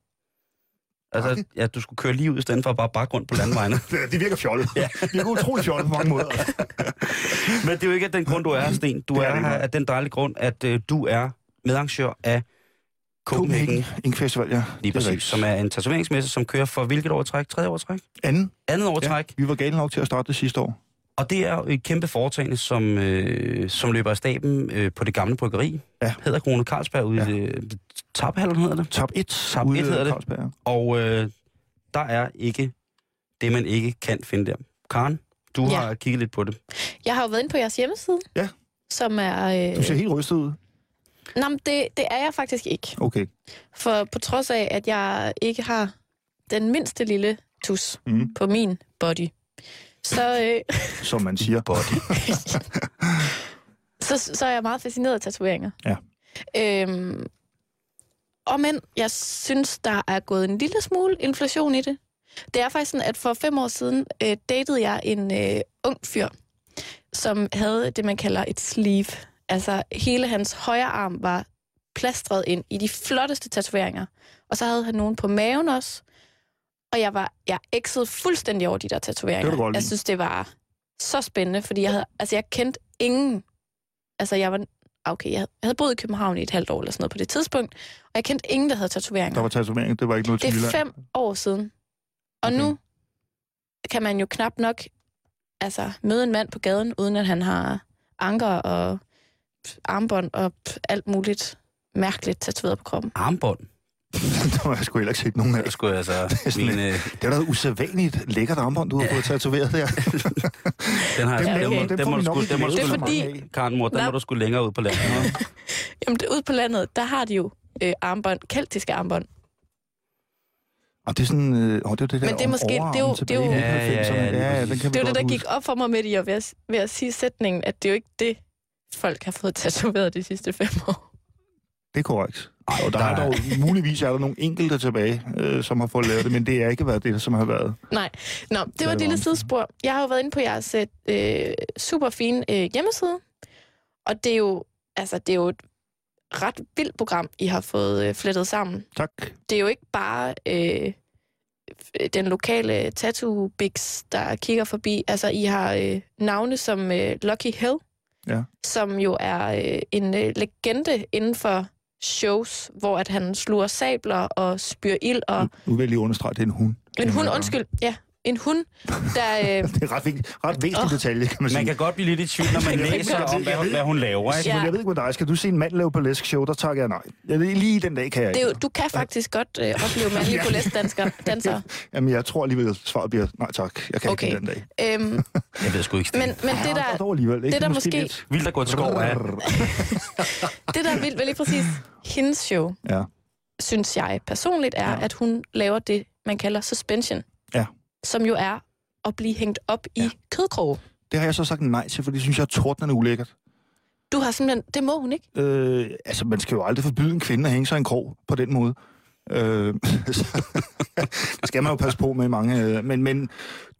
B: Altså,
D: Bakke?
B: ja, du skulle køre lige ud, i stedet for at bare bakke rundt på landvejene.
D: Det, det virker fjollet. Ja. Det virker utroligt fjollet på mange måder.
B: men det er jo ikke af den grund, du er her, Sten. Du
D: Det er
B: er
D: det
B: her af den dejlige grund, at øh, du er medarrangør af Copenhagen,
D: Ink Festival, ja.
B: lige
D: Det er
B: præcis,
D: rigtigt.
B: som er en tatoveringsmesse, som kører for hvilket år i træk? Tredje år træk?
D: Anden.
B: Andet år i
D: Ja, vi var gale nok til at starte det sidste år.
B: Og det er et kæmpe foretagende, som, øh, som løber af staben øh, på det gamle bryggeri.
D: Ja.
B: Hedder Krone Carlsberg ude
D: Ja.
B: i øh, Taphallen hedder det.
D: Top 1.
B: Top 1 hedder det.
D: Carlsberg.
B: Og øh, der er ikke det, man ikke kan finde der. Karen, du
C: Ja.
B: har kigget lidt på det.
C: Jeg har jo været inde på jeres hjemmeside.
D: Ja.
C: Som er... Øh...
D: Du ser helt rystet ud.
C: Nå, men det, det er jeg faktisk ikke.
D: Okay.
C: For på trods af, at jeg ikke har den mindste lille tus
D: Mm.
C: på min body, så, øh,
D: Som man siger.
B: Body.
C: så, så er jeg meget fascineret af tatoveringer.
D: Ja.
C: Øhm, og men jeg synes, der er gået en lille smule inflation i det. Det er faktisk sådan, at for fem år siden øh, datede jeg en øh, ung fyr, som havde det, man kalder et sleeve. Altså hele hans højre arm var plastret ind i de flotteste tatoveringer. Og så havde han nogen på maven også. Og jeg var jeg exede fuldstændig over de der tatoveringer.
D: Det kan du godt
C: jeg synes, det var så spændende, fordi jeg havde, altså jeg kendte ingen. Altså jeg var, okay, jeg havde, jeg havde boet i København i et halvt år eller sådan noget på det tidspunkt, og jeg kendte ingen, der havde tatoveringer.
D: Der var tatovering, det var ikke noget
C: Det
D: til
C: er
D: Jylland.
C: fem år siden. Og
D: Okay.
C: nu kan man jo knap nok altså, møde en mand på gaden, uden at han har anker og armbånd og alt muligt mærkeligt tatoveret på kroppen.
B: Armbånd.
D: der var jeg sgu heller ikke set nogen af.
B: Det skulle jeg altså...
D: sådan
B: øh,
D: Det er da usædvanligt lækkert armbånd, du har fået tatoveret der.
B: den har jeg... den
D: får
B: må du den må du
C: er
D: så
C: fordi-.
B: Karen Mor, den må du skulle længere ud på landet.
C: Jamen, det, ude på landet, der har de jo øh, armbånd, keltiske armbånd.
D: Og det er sådan, øh, åh, det er det der
C: Men det er måske- det er jo- det er jo-
B: Ja, ja, ja,
D: 90'erne.
B: lige
D: ja, den kan vi
C: Det var det, der gik op for mig med det, og ved at, ved at sige sætningen, at det er jo ikke det, folk har fået tatoveret de sidste fem år.
D: Det er korrekt.
B: Ej,
D: og der,
B: der
D: er
B: er-
D: dog, muligvis er der nogle enkelte tilbage, øh, som har fået lavet det, men det har ikke været det, som har været.
C: Nej. Nå, det var
D: det
C: et lille sidespor. Jeg har jo været inde på jeres øh, super fine øh, hjemmeside, og det er jo altså det er jo et ret vildt program, I har fået øh, flettet sammen.
D: Tak.
C: Det er jo ikke bare øh, den lokale tattoo bigs, der kigger forbi. Altså, I har øh, navne som øh, Lucky Hill,
D: Ja.
C: som jo er øh, en øh, legende inden for shows, hvor at han sluger sabler og spyr ild og...
D: Nu vil jeg lige understrege, at det er en hund.
C: En hund, undskyld, ja, en hund, der... Øh,
D: Det er ret, vigtigt, ret væsentlig
C: Åh.
D: detalje, kan man sige.
B: Man kan godt blive lidt i tvivl, når man læser om, hvad, hun- hvad hun laver. Ikke?
C: Ja.
D: Ja. Jeg ved ikke med dig. Skal du se en mand lave burlesk show, der takker jeg nej. Jeg ved, lige den dag kan jeg
C: det er
D: ikke.
C: jo, du kan faktisk godt øh, opleve mandlige dansere.
D: Jamen, jeg tror alligevel, at svaret bliver nej tak. Jeg kan
C: Okay.
D: ikke den dag.
C: Øhm,
B: Jeg ved sgu ikke.
C: men, men det,
D: Ja,
C: der,
D: alligevel, ikke?
C: det, der
D: er
C: måske-
D: lidt-
B: Vildt at gå til skov af.
C: det, der er vildt lige præcis hendes show,
D: Ja.
C: synes jeg personligt, er,
D: Ja.
C: at hun laver det, man kalder suspension. Som jo er at blive hængt op i
D: Ja.
C: kødkroge.
D: Det har jeg så sagt nej til, for det synes jeg er tordnende ulækkert.
C: Du har simpelthen... Det må hun ikke.
D: Øh, altså, man skal jo aldrig forbyde en kvinde at hænge sig i en krog på den måde. Øh, så, det skal man jo passe på med mange... Øh, men, men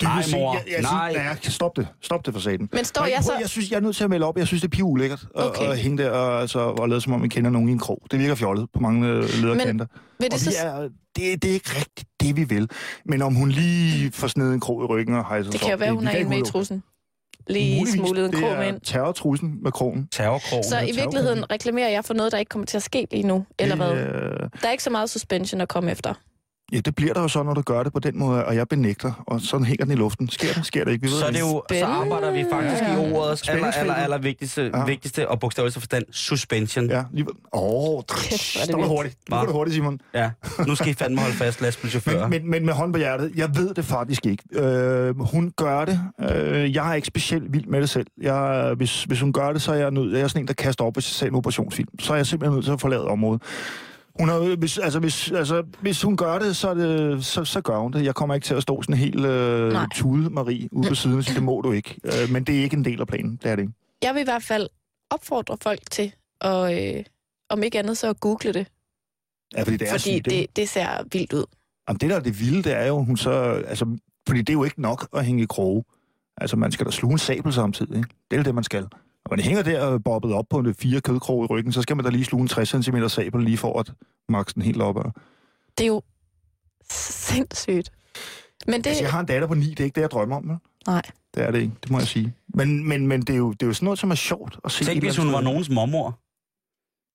B: Nej, mor.
D: Jeg, jeg
B: Nej.
D: Synes, ja, stop det. Stop det for saten.
C: Men står
D: Nej,
C: jeg så...
D: jeg synes, jeg er nødt til at melde op. Jeg synes, det er piv ulækkert at,
C: Okay.
D: at hænge der og, altså, og lade som om, man kender nogen i en krog. Det virker fjollet på mange øh, lederkanter. Og
C: det
D: vi
C: så...
D: er, det, det er ikke rigtigt det, vi vil. Men om hun lige får snedet en krog i ryggen og hejser
C: Det kan jo være, hun
D: vi kan
C: en med i trussen. Lige
D: Muligvis.
C: smuglet en krog med ind.
D: terrortrussen med krogen.
B: Terrorkrogen.
C: Så i virkeligheden reklamerer jeg for noget, der ikke kommer til at ske lige nu, eller hvad?
D: Det, øh,
C: Der er ikke så meget suspension at komme efter.
D: Ja, det bliver der jo så, når du gør det på den måde, og jeg benægter, og sådan hænger den i luften. Sker det? Sker det ikke? Vi ved
B: Så er det jo, så arbejder vi faktisk
D: Ja, ja.
B: i ordets aller, aller, aller vigtigste,
D: Ja.
B: vigtigste og bogstaveligste forstand, suspension. Ja.
D: Lige... Åh, oh,
C: er det vildt.
D: hurtigt. Nu
B: Hva?
D: går det hurtigt, Simon.
B: ja. Nu skal I fandme holde fast, lastbilchauffører.
D: Men, men, men med hånd på hjertet, jeg ved det faktisk ikke. Øh, hun gør det. Øh, jeg er ikke specielt vild med det selv. Jeg, hvis, hvis hun gør det, så er jeg nødt. Jeg er sådan en, der kaster op, hvis jeg ser en operationsfilm. Så er jeg simpelthen nødt til at forlade området. Hun har, hvis, altså, hvis, altså, hvis hun gør det, så, er det så, så gør hun det. Jeg kommer ikke til at stå sådan helt øh,
C: Nej.
D: tude Marie ude på siden og sige, det må du ikke. Øh, men det er ikke en del af planen. Det er det ikke.
C: Jeg vil i hvert fald opfordre folk til at, øh, om ikke andet, så at google det.
D: Ja, fordi det er
C: fordi
D: sygt, ikke?
C: det, det ser vildt ud.
D: Jamen, det der er det vilde, det er jo, hun så... Altså, fordi det er jo ikke nok at hænge i kroge. Altså, man skal da sluge en sabel samtidig, ikke? Det er det, man skal. Og når de hænger der og bobbet op på en fire kødkrog i ryggen, så skal man da lige sluge en 60 cm sabel lige for at max den helt op.
C: Det er jo sindssygt. Men det,
D: Altså, jeg har en datter på 9, det er ikke det, jeg drømmer om. vel?
C: Nej.
D: Det er det ikke, det må jeg sige. Men, men, men det, er jo, det er jo sådan noget, som er sjovt at se.
B: Tænk, hvis hun var nogens mormor.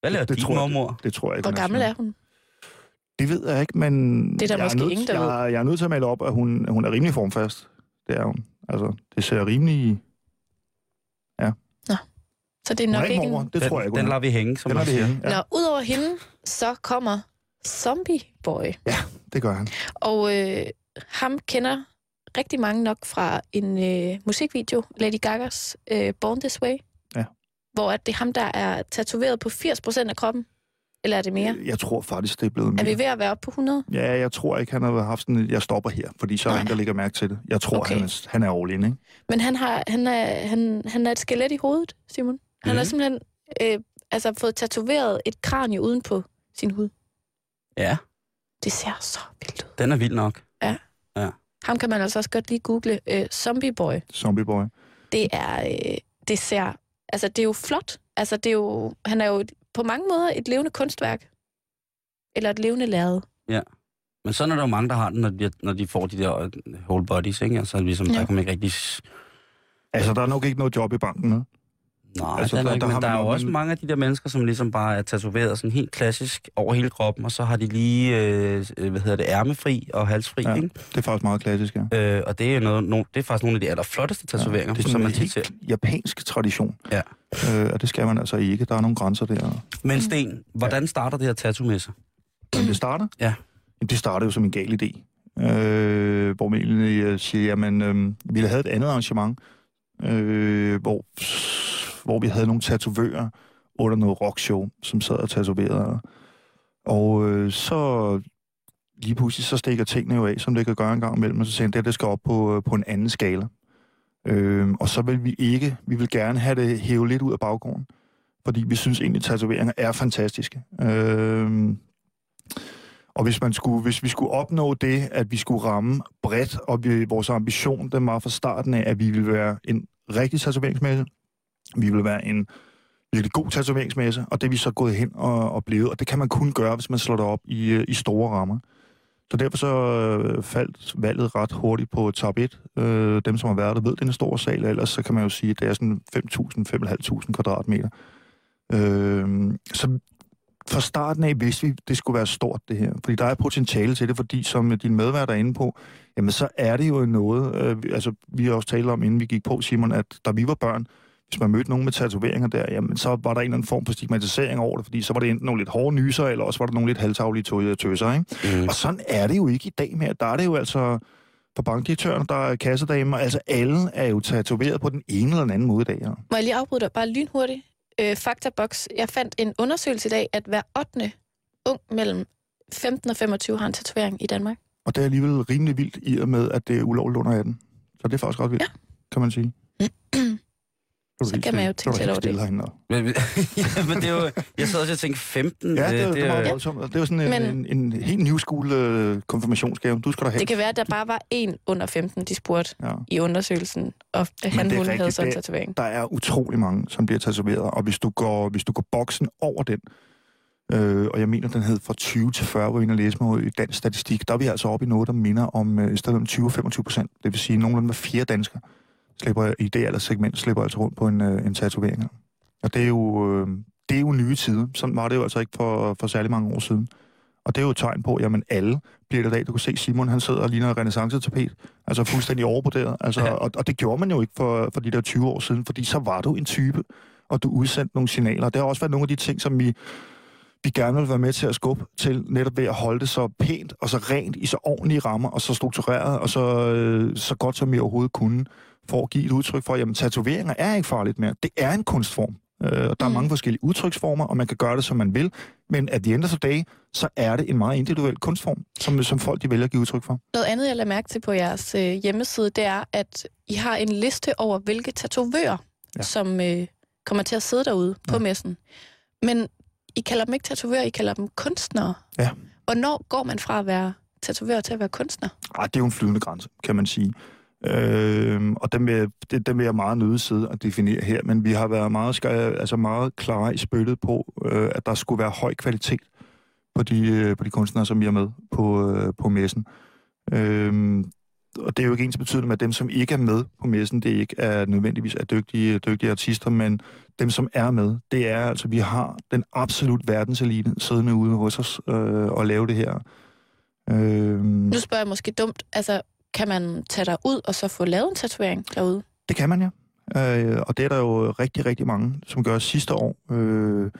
B: Hvad laver
D: Det
B: din
D: tror jeg,
B: mormor?
D: sted. Det tror jeg ikke.
C: hvor gammel er hun?
D: Det ved jeg ikke, men...
C: Det er der
D: jeg
C: måske
D: nødt,
C: ingen, der
D: jeg, jeg er nødt til at melde op, at hun, hun er rimelig formfast. Det er hun. Altså, det ser rimelig...
C: Så det er nok
D: ikke
C: ikke
D: mormor,
C: en...
D: det
B: den,
D: tror jeg ikke,
B: Den
D: er.
B: lader vi hænge, som
D: Den
B: man siger.
D: hænge, ja.
C: Nå, udover hende, så kommer Zombie Boy.
D: Det gør han.
C: Og øh, ham kender rigtig mange nok fra en øh, musikvideo, Lady Gagas øh, Born This Way.
D: Ja.
C: Hvor at det er ham, der er tatoveret på 80% af kroppen. Eller er det mere?
D: Jeg tror faktisk, det er blevet
C: Er
D: mere.
C: vi ved at være oppe på 100?
D: Ja, jeg tror ikke, han har haft sådan et, jeg stopper her, fordi så er ingen, der lægger mærke til det. Jeg tror,
C: Okay.
D: han, er, han er all in, ikke?
C: Men han, har, han, er, han, han er et skelet i hovedet, Simon. Han
B: Mhm.
C: har simpelthen øh, altså fået tatoveret et kranie uden på sin hud.
B: Ja,
C: Det ser så vildt ud.
B: den er vild nok.
C: Ham kan man altså også godt lige google. Øh, Zombie Boy.
D: Zombie boy.
C: det er, øh, det ser, altså det er jo flot. Altså det er jo, han er jo et- på mange måder et levende kunstværk. Eller et levende lærred.
B: Men sådan er der jo mange, der har den, når de, når de får de der øh, whole bodies, ikke? Altså ligesom,
C: Ja.
B: der kan man ikke rigtig...
D: Altså, der er nok ikke noget job i banken, ne?
B: Nej,
D: Altså,
B: der,
D: der-
B: ikke,
D: der
B: men der er jo også mange af de der mennesker, som ligesom bare er tatoveret sådan helt klassisk over hele kroppen, og så har de lige, øh, øh, hvad hedder det, ærmefri og halsfri,
D: Ja.
B: ja. ikke?
D: Det er faktisk meget klassisk, ja.
B: Øh, og det er, noget, no, det er faktisk nogle af de allerflotteste tatoveringer,
D: det er
B: som man tit ser.
D: japansk tradition.
B: Ja.
D: Øh, og det skal man altså ikke. Der er nogle grænser der.
B: Men Sten, hvordan starter det her tattoo med sig?
D: Men det starter?
B: Ja.
D: Jamen, det startede jo som en gal idé. Øh, hvor man egentlig siger, jamen, øh, vi havde et andet arrangement, øh, hvor, hvor vi havde nogle tatovører under noget rockshow, som sad og tatoverede. Og øh, så lige pludselig så stikker tingene jo af, som det kan gøre en gang imellem, og så siger han, det, det skal op på, øh, på en anden skala. Øh, og så vil vi ikke, vi vil gerne have det hævet lidt ud af baggrunden, fordi vi synes egentlig, at tatoveringer er fantastiske. Øh, og hvis, man skulle, hvis vi skulle opnå det, at vi skulle ramme bredt, og vi, vores ambition, den var fra starten af, at vi ville være en rigtig tatoveringsmesse, vi vil være en virkelig god tatoveringsmesse, og det er vi så gået hen og, og blevet, og det kan man kun gøre, hvis man slår det op i, øh, i store rammer. Så derfor så øh, faldt valget ret hurtigt på top 1. Øh, dem, som har været der, ved, den er stor sal, ellers så kan man jo sige, at det er sådan 5.000-5.500 kvadratmeter. Øh, så fra starten af vidste vi, at det skulle være stort, det her. Fordi der er potentiale til det, fordi som din medvært er inde på, jamen så er det jo noget, øh, altså vi har også talt om, inden vi gik på, Simon, at da vi var børn, hvis man mødte nogen med tatoveringer der, jamen så var der en eller anden form for stigmatisering over det, fordi så var det enten nogle lidt hårde nyser, eller også var der nogle lidt halvtaglige tøser, ikke? Mm. Og sådan er det jo ikke i dag mere. Der er det jo altså for bankdirektøren, der er kassedamer, altså alle er jo tatoveret på den ene eller den anden måde i dag. Ja.
C: Må jeg lige afbryde dig bare lynhurtigt? Øh, Faktabox. Jeg fandt en undersøgelse i dag, at hver 8. ung mellem 15 og 25 har en tatovering i Danmark.
D: Og det er alligevel rimelig vildt i og med, at det er ulovligt under 18. Så det er faktisk ret vildt, ja. kan man sige.
C: Så kan man jo tænke lidt over det.
B: Men, ja, men det er jo... Jeg sad også og tænkte 15.
D: Ja, det, er, det, det, var, ja. det var sådan en, men, en, en, en helt new school uh, konfirmationsgave. Du skal da have.
C: Det kan være, at der bare var en under 15, de spurgte ja. i undersøgelsen, og han hun havde sådan en tatovering.
D: Der er utrolig mange, som bliver tatoveret, og hvis du går, hvis du går boksen over den, Øh, og jeg mener, den hed fra 20 til 40, hvor vi inde læse mig i dansk statistik. Der er vi altså oppe i noget, der minder om øh, i stedet om 20-25 procent. Det vil sige, at nogenlunde hver fire danskere slipper, i det eller segment slipper altså rundt på en, øh, en tatovering. Og det er, jo, øh, det er jo nye tider. Sådan var det jo altså ikke for, for særlig mange år siden. Og det er jo et tegn på, jamen alle bliver det dag. Du kan se Simon, han sidder og ligner en renaissance-tapet. Altså fuldstændig overborderet. Altså, ja. og, og, det gjorde man jo ikke for, for de der 20 år siden, fordi så var du en type, og du udsendte nogle signaler. Det har også været nogle af de ting, som vi vi gerne vil være med til at skubbe til, netop ved at holde det så pænt og så rent i så ordentlige rammer, og så struktureret og så, øh, så godt som vi overhovedet kunne, for at give et udtryk for, at tatoveringer er ikke farligt mere. Det er en kunstform. Øh, og der mm. er mange forskellige udtryksformer, og man kan gøre det, som man vil. Men at the end of the day, så er det en meget individuel kunstform, som, som folk de vælger at give udtryk for.
C: Noget andet, jeg lader mærke til på jeres øh, hjemmeside, det er, at I har en liste over, hvilke tatovører, ja. som øh, kommer til at sidde derude på ja. messen. Men I kalder dem ikke tatovører, I kalder dem kunstnere.
D: Ja.
C: Hvornår går man fra at være tatovør til at være kunstner?
D: Ej, det er jo en flydende grænse, kan man sige. Øh, og dem vil, det, dem vil jeg meget nøde sidde og definere her, men vi har været meget, altså meget klare i spyttet på, øh, at der skulle være høj kvalitet på de, øh, på de kunstnere, som vi er med på, øh, på messen. Øh, og det er jo ikke ens betydende med, at dem, som ikke er med på messen, det ikke er nødvendigvis er dygtige, dygtige artister, men dem, som er med, det er altså, vi har den absolut verdenselite siddende ude hos os øh, og lave det her.
C: Øh, nu spørger jeg måske dumt, altså kan man tage dig ud og så få lavet en tatovering derude?
D: Det kan man, ja. Øh, og det er der jo rigtig, rigtig mange, som gør sidste år. Øh,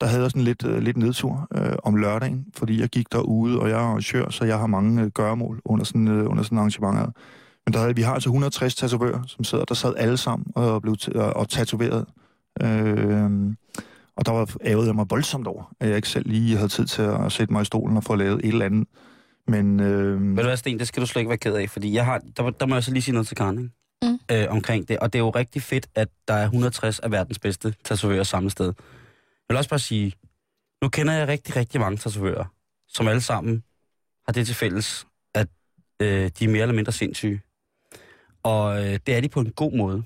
D: der havde jeg sådan lidt, øh, lidt nedtur øh, om lørdagen, fordi jeg gik derude, og jeg er arrangør, så jeg har mange øh, gøremål under sådan, øh, under sådan arrangement her. Men der havde, vi har altså 160 tatovører, som sidder, der sad alle sammen og blev og, øh, og tatoveret. Øh, og der var ævet jeg mig voldsomt over, at jeg ikke selv lige havde tid til at sætte mig i stolen og få lavet et eller andet men, øh...
B: Ved du hvad, Sten, det skal du slet ikke være ked af, fordi jeg har, der, der må jeg så lige sige noget til Karen, ikke? Mm. Øh, omkring det. Og det er jo rigtig fedt, at der er 160 af verdens bedste tatovører samme sted. Jeg vil også bare sige, nu kender jeg rigtig, rigtig mange tatovører, som alle sammen har det til fælles, at øh, de er mere eller mindre sindssyge. Og øh, det er de på en god måde.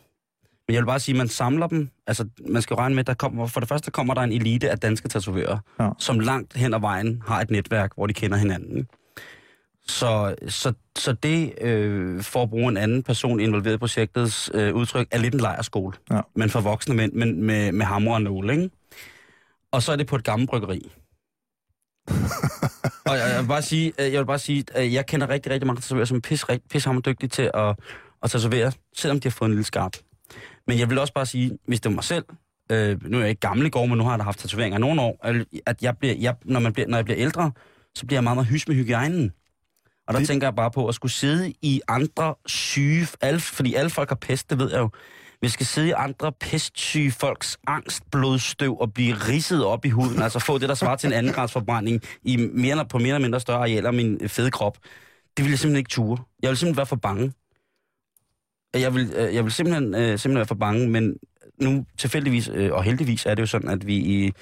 B: Men jeg vil bare sige, at man samler dem. Altså, man skal regne med, at der kommer, for det første kommer der en elite af danske tatovører, ja. som langt hen ad vejen har et netværk, hvor de kender hinanden. Så, så, så det, øh, for at bruge en anden person involveret i projektets øh, udtryk, er lidt en lejerskole. Ja. Men for voksne mænd men med, med hammer og nåle, ikke? Og så er det på et gammelt bryggeri. og jeg, jeg, vil bare sige, øh, jeg vil bare sige, at jeg kender rigtig, rigtig mange tatovører, som er pis, pis dygtige til at, at tatovere, selvom de har fået en lille skarp. Men jeg vil også bare sige, hvis det var mig selv, øh, nu er jeg ikke gammel i går, men nu har jeg haft tatoveringer nogle år, at jeg bliver, jeg, når, man bliver, når jeg bliver ældre, så bliver jeg meget, meget hys med hygiejnen. Og der det... tænker jeg bare på at skulle sidde i andre syge, alle, fordi alle folk har pest, det ved jeg jo. Vi skal sidde i andre pestsyge folks angstblodstøv og blive ridset op i huden. Altså få det, der svarer til en anden grads forbrænding i mere, på mere eller mindre større arealer af min fede krop. Det vil jeg simpelthen ikke ture. Jeg vil simpelthen være for bange. Jeg vil, øh, jeg vil simpelthen, øh, simpelthen være for bange, men nu tilfældigvis øh, og heldigvis er det jo sådan, at vi i,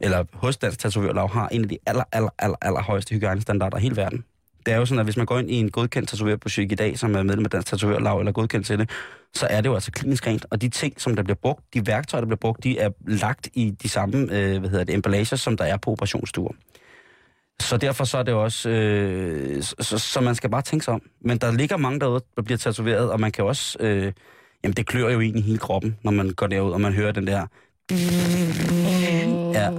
B: eller hos Dansk Tatovørlav har en af de aller, aller, aller, aller højeste hygiejnestandarder i hele verden. Det er jo sådan, at hvis man går ind i en godkendt tatovørbutik i dag, som er medlem af Dansk Tatovørlav eller godkendt til det, så er det jo altså klinisk rent. Og de ting, som der bliver brugt, de værktøjer, der bliver brugt, de er lagt i de samme øh, hvad hedder det, emballager, som der er på operationsstuer. Så derfor så er det også, øh, så, så, man skal bare tænke sig om. Men der ligger mange derude, der bliver tatoveret, og man kan også, øh, jamen det klør jo egentlig i hele kroppen, når man går derud, og man hører den der, ja,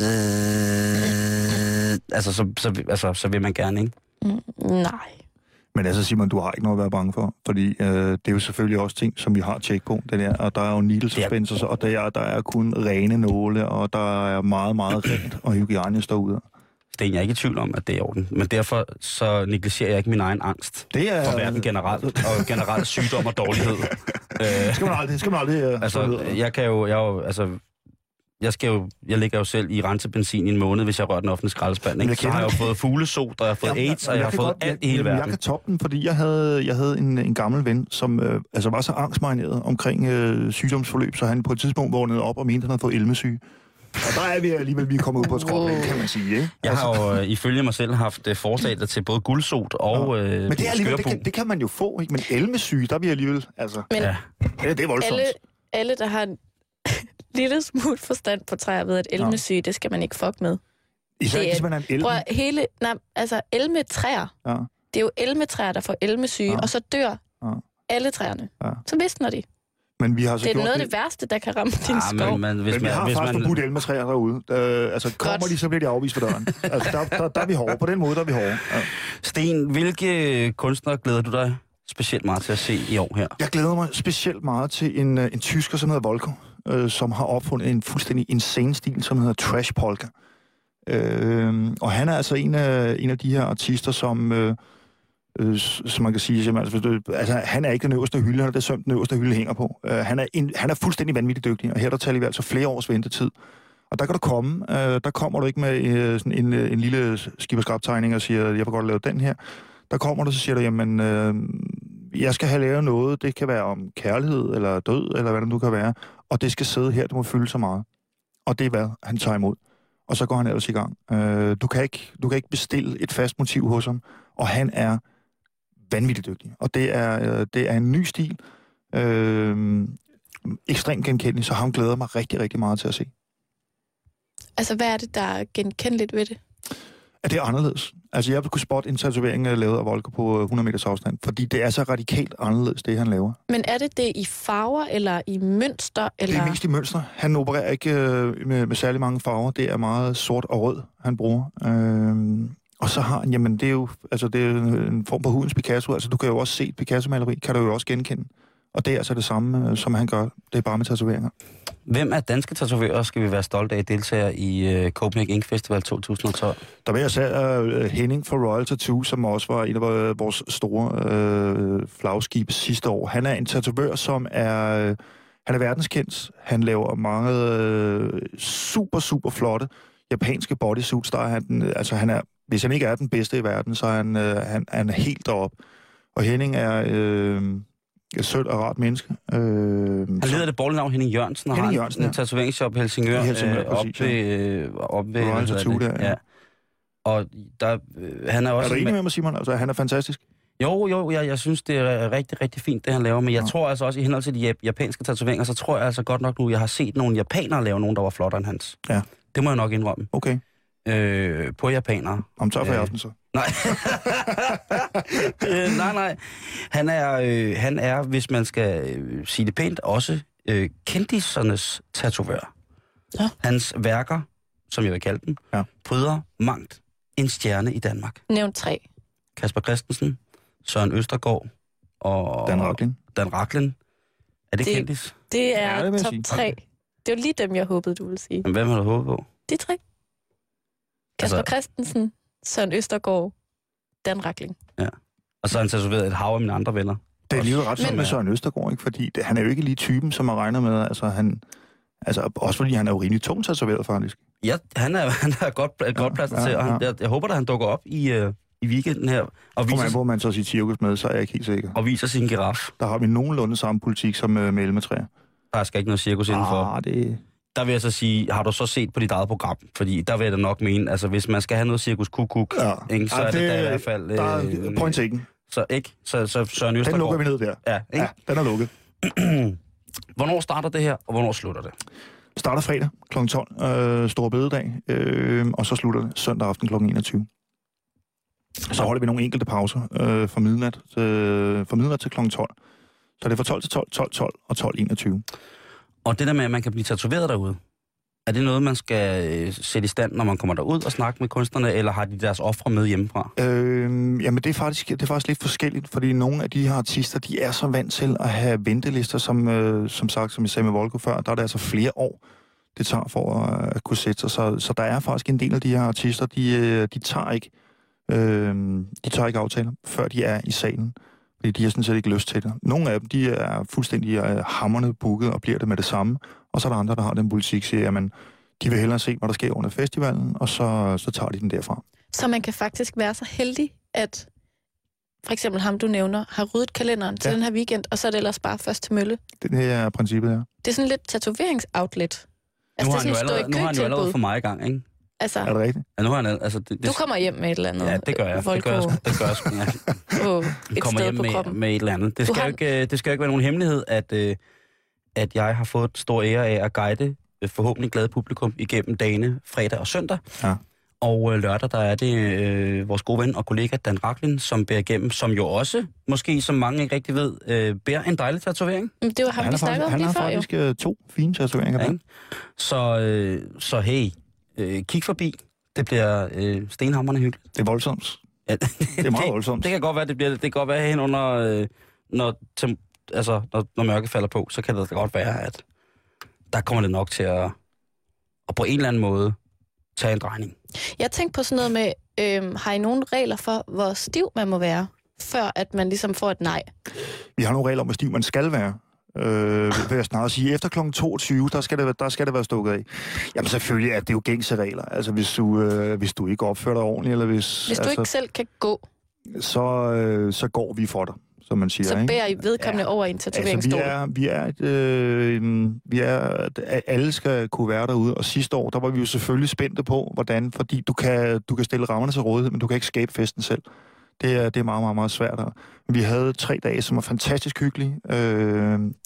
B: øh, altså, så, så, altså, så vil man gerne, ikke?
C: Mm, nej.
D: Men altså Simon, du har ikke noget at være bange for, fordi øh, det er jo selvfølgelig også ting, som vi har tjek på. Det der, og der er jo needle suspensors, og der, der er kun rene nåle, og der er meget, meget rent, og hygiejne står ude.
B: Det er jeg ikke i tvivl om, at det er i orden. Men derfor så negligerer jeg ikke min egen angst
D: Det er...
B: for verden generelt, og generelt sygdom og dårlighed. Øh,
D: Skal man aldrig, skal man aldrig... Uh,
B: altså, jeg kan jo, jeg jo, altså, jeg skal jo, jeg ligger jo selv i rensebenzin i en måned, hvis jeg rører den offentlige skraldespand.
D: Jeg
B: Ikke? Så har jeg jo fået fuglesot, og jeg har fået
D: Jamen,
B: AIDS, og jeg har
D: kan
B: fået
D: godt-
B: alt i hele
D: jamen, Jeg
B: verden.
D: kan toppe den, fordi jeg havde, jeg havde en, en gammel ven, som øh, altså var så angstmarineret omkring øh, sygdomsforløb, så han på et tidspunkt vågnede op og mente, at han havde fået elmesyge. Og der er vi alligevel vi er kommet ud på et skråplan, kan man sige. Ikke?
B: Jeg har jo øh, ifølge mig selv haft øh, forslag til både guldsot og øh,
D: Men det, er alligevel, det, kan, det kan man jo få, ikke? Men elmesyge, der er vi alligevel... Altså,
C: Men
B: Ja.
D: det, det er voldsomt.
C: alle, alle, der har en lille smule forstand på træer, ved, at elmesyge, det skal man ikke fuck med.
D: Især
C: det
D: ikke, hvis man er en elme.
C: Prøv hele, nej, altså elmetræer,
D: Ja.
C: det er jo elmetræer, der får elmesyge,
D: Ja.
C: og så dør
D: Ja.
C: alle træerne.
D: Ja.
C: Så visner de.
D: Men vi har så
C: Det er
D: gjort
C: noget af det værste, der kan ramme din
B: Ah,
C: skov.
B: men, men, hvis
D: men vi
B: man,
D: har
B: hvis
D: faktisk
B: man,
D: forbudt elmetræer derude. Øh, altså, kommer
C: Godt.
D: de, så bliver de afvist for døren. altså, der, der, der, er vi hårde. På den måde, der er vi hårde. Ja.
B: Sten, hvilke kunstnere glæder du dig specielt meget til at se i år her?
D: Jeg glæder mig specielt meget til en, øh, en tysker, som hedder Volko, øh, som har opfundet en fuldstændig insane stil, som hedder trash polka. Øh, og han er altså en af, en af de her artister, som, øh, øh, som man kan sige, altså, du, altså, han er ikke den øverste hylde, han er det søm, den øverste hylde hænger på. Øh, han, er en, han er fuldstændig vanvittigt dygtig, og her der taler vi altså flere års ventetid. Og der kan du komme, øh, der kommer du ikke med øh, sådan en, øh, en lille skiberskrabtegning og siger, jeg vil godt lave den her. Der kommer du, så siger du, jamen, øh, jeg skal have lavet noget, det kan være om kærlighed eller død, eller hvad det nu kan være, og det skal sidde her, det må fylde så meget. Og det er hvad han tager imod. Og så går han ellers i gang. Øh, du, kan ikke, du kan ikke bestille et fast motiv hos ham, og han er vanvittigt dygtig. Og det er, øh, det er en ny stil, øh, ekstremt genkendelig, så ham glæder mig rigtig, rigtig meget til at se.
C: Altså, hvad er det, der er genkendeligt ved det?
D: at det er anderledes. Altså, jeg kunne spotte en tatovering, lavede af Volker på øh, 100 meters afstand, fordi det er så radikalt anderledes, det han laver.
C: Men er det det i farver, eller i mønster, eller...
D: Det er mest i mønster. Han opererer ikke øh, med, med særlig mange farver. Det er meget sort og rød, han bruger. Øh, og så har han, jamen det er jo altså, det er en form for hudens Picasso. Altså, du kan jo også se et Picasso-maleri, kan du jo også genkende. Og det er altså det samme, øh, som han gør. Det er bare med tatoveringer.
B: Hvem af danske tatovører skal vi være stolte af deltager i uh, Copenhagen Ink Festival 2012?
D: Der vil jeg sige uh, Henning fra Royal Tattoo, som også var en af vores- store uh, flagskibe sidste år. Han er en tatovør, som er, uh, han er verdenskendt. Han laver mange uh, super, super flotte japanske bodysuits. Der er han, den, altså han er, hvis han ikke er den bedste i verden, så er han, uh, han, han er helt deroppe. Og Henning er uh, et sødt og rart menneske. Uh,
B: Han leder det borgerlige navn Henning Jørgensen, og
D: Henning
B: har
D: Jørgensen,
B: en,
D: ja.
B: en tatoveringsshop i Helsingør,
D: I Helsingør,
B: øh, op
D: præcis, ja.
B: ved... Øh, op ved
D: Royal Tattoo der, ja.
B: Og der, øh, han er
D: er
B: også...
D: du
B: en
D: enig med mig, Simon? Altså, han er fantastisk.
B: Jo, jo, jeg, jeg synes, det er rigtig, rigtig fint, det han laver. Men jeg
D: Ja.
B: tror altså også, i henhold til de jap- japanske tatoveringer, så tror jeg altså godt nok nu, jeg har set nogle japanere lave nogen, der var flottere end hans.
D: Ja.
B: Det må jeg nok indrømme.
D: Okay.
B: Øh, på japanere.
D: Om så for
B: Øh,
D: aften, så.
B: Nej. øh, nej, nej. Han er, øh, han er, hvis man skal øh, sige det pænt, også øh, kendisernes tatovør.
C: Ja.
B: Hans værker, som jeg vil kalde dem,
D: Ja.
B: bryder mangt en stjerne i Danmark.
C: Nævn tre.
B: Kasper Christensen, Søren Østergaard og
D: Dan Racklin.
B: Dan Raklen. Er det,
C: Det-
B: kendis?
C: Det er
D: Ja, det
C: top tre. Det var lige dem, jeg håbede, du ville sige.
B: Men hvem har du håbet på?
C: De tre. Kasper
B: Altså-
C: Christensen, Søren Østergaard, Dan Rakling.
B: Og så har han tatoveret et hav af mine andre venner.
D: Det er alligevel ret sådan med Søren Østergaard, ikke? Fordi det, han er jo ikke lige typen, som man regner med. Altså, han, altså, også fordi han er jo rimelig tungt tatoveret, faktisk.
B: Ja, han er, han er godt, ja, godt plads
D: ja,
B: til, og han,
D: ja.
B: jeg, jeg håber, at han dukker op i, øh, i weekenden her og viser,
D: man, hvor man så sit cirkus med, så er jeg ikke helt sikker.
B: og viser sin giraf.
D: Der har vi nogenlunde samme politik som uh, med elmetræer.
B: Der skal ikke noget cirkus indenfor.
D: Ah, det...
B: Der vil jeg så sige, har du så set på dit eget program? Fordi der vil jeg da nok mene, altså hvis man skal have noget cirkus kukuk,
D: Ja.
B: ikke, så
D: Ej,
B: er det, da i hvert fald...
D: Der er
B: øh,
D: point taken.
B: Så ikke? Så, så Søren
D: Den lukker vi ned der.
B: Ja, ikke?
D: Ja, den er lukket.
B: Hvornår starter det her, og hvornår slutter det?
D: Starter fredag kl. 12, øh, Stor Bededag, øh, og så slutter det søndag aften kl. 21. Så holder vi nogle enkelte pauser øh, fra midnat, øh, fra midnat til kl. 12. Så det er fra 12 til 12, 12, 12 og 12, 21.
B: Og det der med, at man kan blive tatoveret derude, er det noget, man skal øh, sætte i stand, når man kommer derud og snakke med kunstnerne, eller har de deres ofre med hjemmefra?
D: Øh, jamen, det er, faktisk, det er faktisk lidt forskelligt, fordi nogle af de her artister, de er så vant til at have ventelister, som, øh, som sagt, som jeg sagde med Volko før, der er det altså flere år, det tager for at, at kunne sætte sig. Så, så der er faktisk en del af de her artister, de, øh, de tager ikke øh, de tager ikke aftaler, før de er i salen. Øh, de har sådan set ikke lyst til det. Nogle af dem, de er fuldstændig øh, hammerne booket og bliver det med det samme. Og så er der andre, der har den politik, siger, at de vil hellere se, hvad der sker under festivalen, og så, så tager de den derfra.
C: Så man kan faktisk være så heldig, at for eksempel ham, du nævner, har ryddet kalenderen til
D: Ja.
C: den her weekend, og så er det ellers bare først til mølle.
D: Det her er princippet her.
C: Det er sådan lidt tatoveringsoutlet.
B: Nu har,
C: Altså,
B: han
C: det er
B: jo allerede, nu har han jo allerede for mig i gang, ikke?
C: Altså,
D: Er det rigtigt?
B: Ja, nu har han, al- altså, det, det,
C: du kommer hjem med et eller andet.
B: Ja, det gør jeg. Det gør jeg,
C: Volko
B: det gør jeg sgu, ja.
C: på et
B: kommer hjem med,
C: kroppen.
B: med et eller andet. Det skal,
C: har-
B: jo ikke, øh, det skal jo ikke være nogen hemmelighed, at, øh, at jeg har fået stor ære af at guide øh, forhåbentlig glade publikum igennem dagene fredag og søndag.
D: Ja.
B: Og øh, lørdag, der er det øh, vores gode ven og kollega Dan Raklin, som bærer igennem, som jo også, måske som mange ikke rigtig ved, øh, bærer en dejlig tatovering.
C: Det var ham,
D: han
C: vi
D: har
C: snakkede
D: faktisk,
C: om
D: han
C: lige
D: har
C: før, jo.
D: faktisk øh, to fine tatoveringer.
B: Ja,
D: Ja,
B: ikke? Så, øh, så hey, øh, kig forbi. Det bliver øh, stenhammerne hyggeligt.
D: det er voldsomt.
B: Ja,
D: Det er meget voldsomt.
B: Det kan godt være, det bliver det kan godt være hen under, øh, når, tem, altså, når, når mørket falder på, så kan det da godt være, at der kommer det nok til at, at på en eller anden måde tage en drejning.
C: Jeg tænkte på sådan noget med, øhm, har I nogle regler for, hvor stiv man må være, før at man ligesom får et nej?
D: Vi har nogle regler om, hvor stiv man skal være. Øh, vil jeg snart sige. Efter kl. 22, der skal, det, der skal det være stukket af. Jamen selvfølgelig er det jo gængse regler. Altså hvis du, øh, hvis du ikke opfører dig ordentligt, eller hvis...
C: Hvis du
D: altså,
C: ikke selv kan gå,
D: så, øh, så går vi for dig, som man siger.
C: så bærer I vedkommende
D: Ja.
C: over i en
D: Altså, vi
C: tatoveringsstol.
D: er, vi er, et, øh, vi er, at alle skal kunne være derude, og sidste år, der var vi jo selvfølgelig spændte på, hvordan, fordi du kan, du kan stille rammerne til rådighed, men du kan ikke skabe festen selv. Det er, det er meget, meget, meget svært. Vi havde tre dage, som var fantastisk hyggelige. Øh,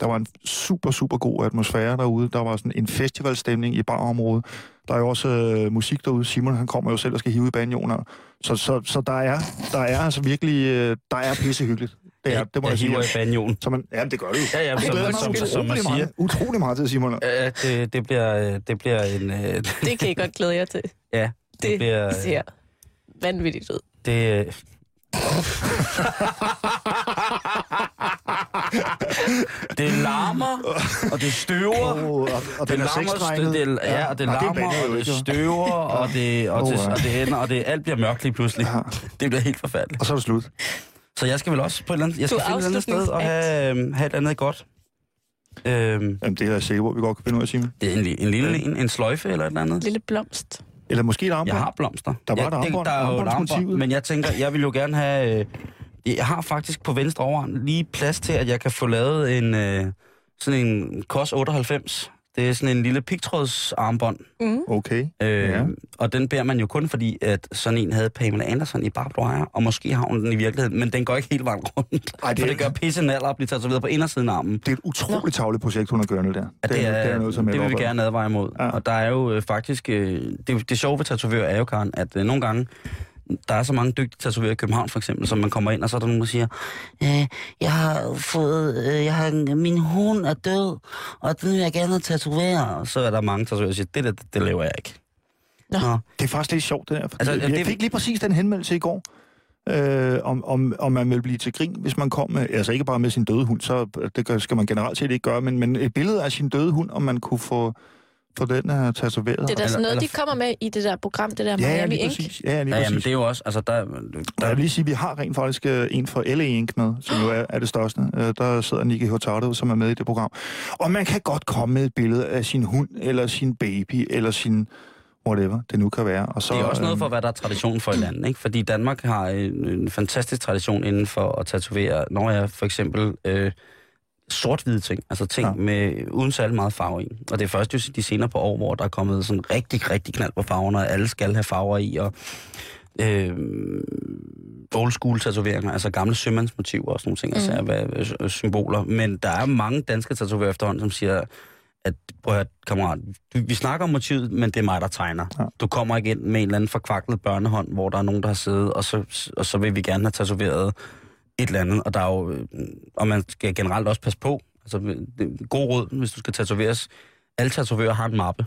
D: der var en super, super god atmosfære derude. Der var sådan en festivalstemning i barområdet. Der er jo også øh, musik derude. Simon, han kommer jo selv og skal hive i banjoner. Så, så, så der, er, der er altså virkelig, øh, der er pissehyggeligt. Det, er, det må jeg,
B: jeg
D: sige.
B: hiver i banjoen.
D: Så man, ja, det gør du.
B: Ja, ja,
D: Det
B: som,
D: glæder
B: som,
D: mig
B: som, som man
D: utrolig
B: siger.
D: meget, utrolig meget til, Simon.
B: Ja, det, det, bliver, øh, det bliver en... øh,
C: Det kan I godt glæde jer til.
B: Ja, det,
C: Det
B: bliver...
C: ser vanvittigt ud.
B: Det, øh, det larmer, og det støver.
D: Oh, og, og
B: Det
D: den er
B: larmer, det, ja, og det larmer,
D: jo
B: og det støver, og det, og, det,
D: Åh, ja.
B: og det ender, og det, alt bliver mørkt lige pludselig.
D: Ja.
B: Det bliver helt forfærdeligt.
D: Og så er det slut.
B: Så jeg skal vel også på et eller andet, jeg skal finde et andet sted og have, øhm, have et andet godt. Øhm,
D: Jamen, det er jeg sikker på, at vi godt kan finde ud af, Simon.
B: det er en, en lille en, en sløjfe eller et eller andet.
C: Lille blomst.
D: Eller måske et armbånd.
B: Jeg har blomster.
D: Der var
B: ja,
D: et armbånd,
B: Der er jo et armbånd, men jeg tænker, jeg vil jo gerne have... Øh, jeg har faktisk på venstre overarm lige plads til, at jeg kan få lavet en øh, sådan en KOS 98. Det er sådan en lille pigtrådsarmbånd.
C: Mm.
D: Okay.
B: Øh,
D: Ja.
B: Og den bærer man jo kun fordi, at sådan en havde Pamela Anderson i barbed wire, og måske har hun den i virkeligheden, men den går ikke helt vejen rundt.
D: Ej, det
B: For det gør pisse naller at blive tatoveret på indersiden af armen.
D: Det er et utroligt tavligt projekt, hun har gjort der.
B: Ja, det, er,
D: det er noget, som
B: det vil vi gerne advare imod.
D: Ja.
B: Og der er jo øh, faktisk... Øh, det, det sjove ved tatovører er jo, Karen, at øh, nogle gange, der er så mange dygtige tatovører i København for eksempel, som man kommer ind, og så er der nogen, der siger, øh, jeg har fået, øh, jeg har, min hund er død, og den vil jeg gerne tatovere. Og så er der mange tatovører, der siger, det der, det, det laver jeg ikke.
C: Nå.
B: Nå.
D: Det er faktisk lidt sjovt, det der.
B: Altså,
D: altså,
B: det-
D: jeg fik lige præcis den henmeldelse i går, øh, om, om, om man vil blive til grin, hvis man kom med, altså ikke bare med sin døde hund, så det gør- skal man generelt set ikke gøre, men, men et billede af sin døde hund, om man kunne få, få den uh, tatoveret.
C: Det er da
B: Eller-
C: sådan noget,
B: eller-
C: de kommer med i det der program, det der
D: ja,
C: Miami
D: lige
C: Ink.
D: præcis. Ja, lige
B: Ja, jamen,
D: præcis.
B: det er jo også, altså der,
D: Der jeg vil lige sige, at vi har rent faktisk øh, en fra LA Ink med, som jo er, er det største. Øh, Der sidder Nicky Hurtado, som er med i det program. Og man kan godt komme med et billede af sin hund, eller sin baby, eller sin whatever det nu kan være. Og så,
B: det er også noget
D: øhm,
B: for, hvad der er tradition for i landet, ikke? Fordi Danmark har en, en fantastisk tradition inden for at tatovere, når jeg for eksempel øh, sort-hvide ting, altså ting
D: Ja.
B: med uden særlig meget farve i. Og det er først jo de senere på år, hvor der er kommet sådan rigtig, rigtig knald på farverne, og alle skal have farver i, og øh, old school tatoveringer, altså gamle sømandsmotiver og sådan nogle ting, mm. altså hvad, øh, symboler. Men der er mange danske tatoverer efterhånden, som siger, at prøv at høre, kammerat, vi, vi snakker om motivet, men det er mig, der tegner.
D: Ja.
B: Du kommer ikke ind med en eller anden forkvaklet børnehånd, hvor der er nogen, der har siddet, og så, og så vil vi gerne have tatoveret et eller andet. Og der er jo, øh, og man skal generelt også passe på. Altså, det er god råd, hvis du skal tatoveres. Alle tatovører har en mappe.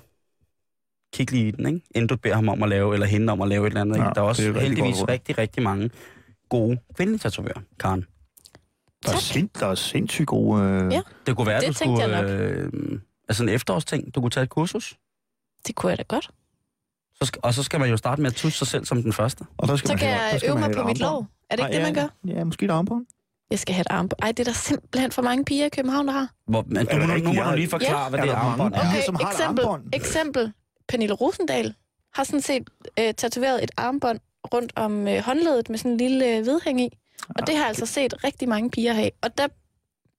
B: Kig lige i den, ikke? Inden du beder ham om at lave, eller hende om at lave et eller andet. Ikke?
D: Ja,
B: der er også
D: det er rigtig
B: heldigvis
D: råd.
B: rigtig, rigtig mange gode kvindelige tatovører, Karen.
D: Der er, sind, der er sindssygt gode... Øh,
C: Ja.
B: Det kunne være,
C: Det
B: du skulle... Øh, altså en efterårsting. Du kunne tage et kursus.
C: Det kunne jeg da godt.
B: Så skal, og så skal man jo starte med at tusse sig selv som den første.
D: Og der skal
C: Så
D: man
C: kan
D: have, der
C: jeg
D: skal
C: øve
D: man
C: mig på mit lov. Er det ikke
D: Nej,
C: det, man
D: ja,
C: gør?
D: Ja, måske et armbånd.
C: Jeg skal have et armbånd. Ej, det er der simpelthen for mange piger i København, der har.
B: Hvor, men du, må, nu må du lige forklare,
C: Ja.
B: hvad det er armbånd er.
C: Okay,
D: som har et
C: eksempel,
D: armbånd?
C: eksempel. Pernille Rosendal har sådan set øh, tatoveret et armbånd rundt om øh, håndledet med sådan en lille øh, vedhæng i. Og det har jeg altså set rigtig mange piger have. Og der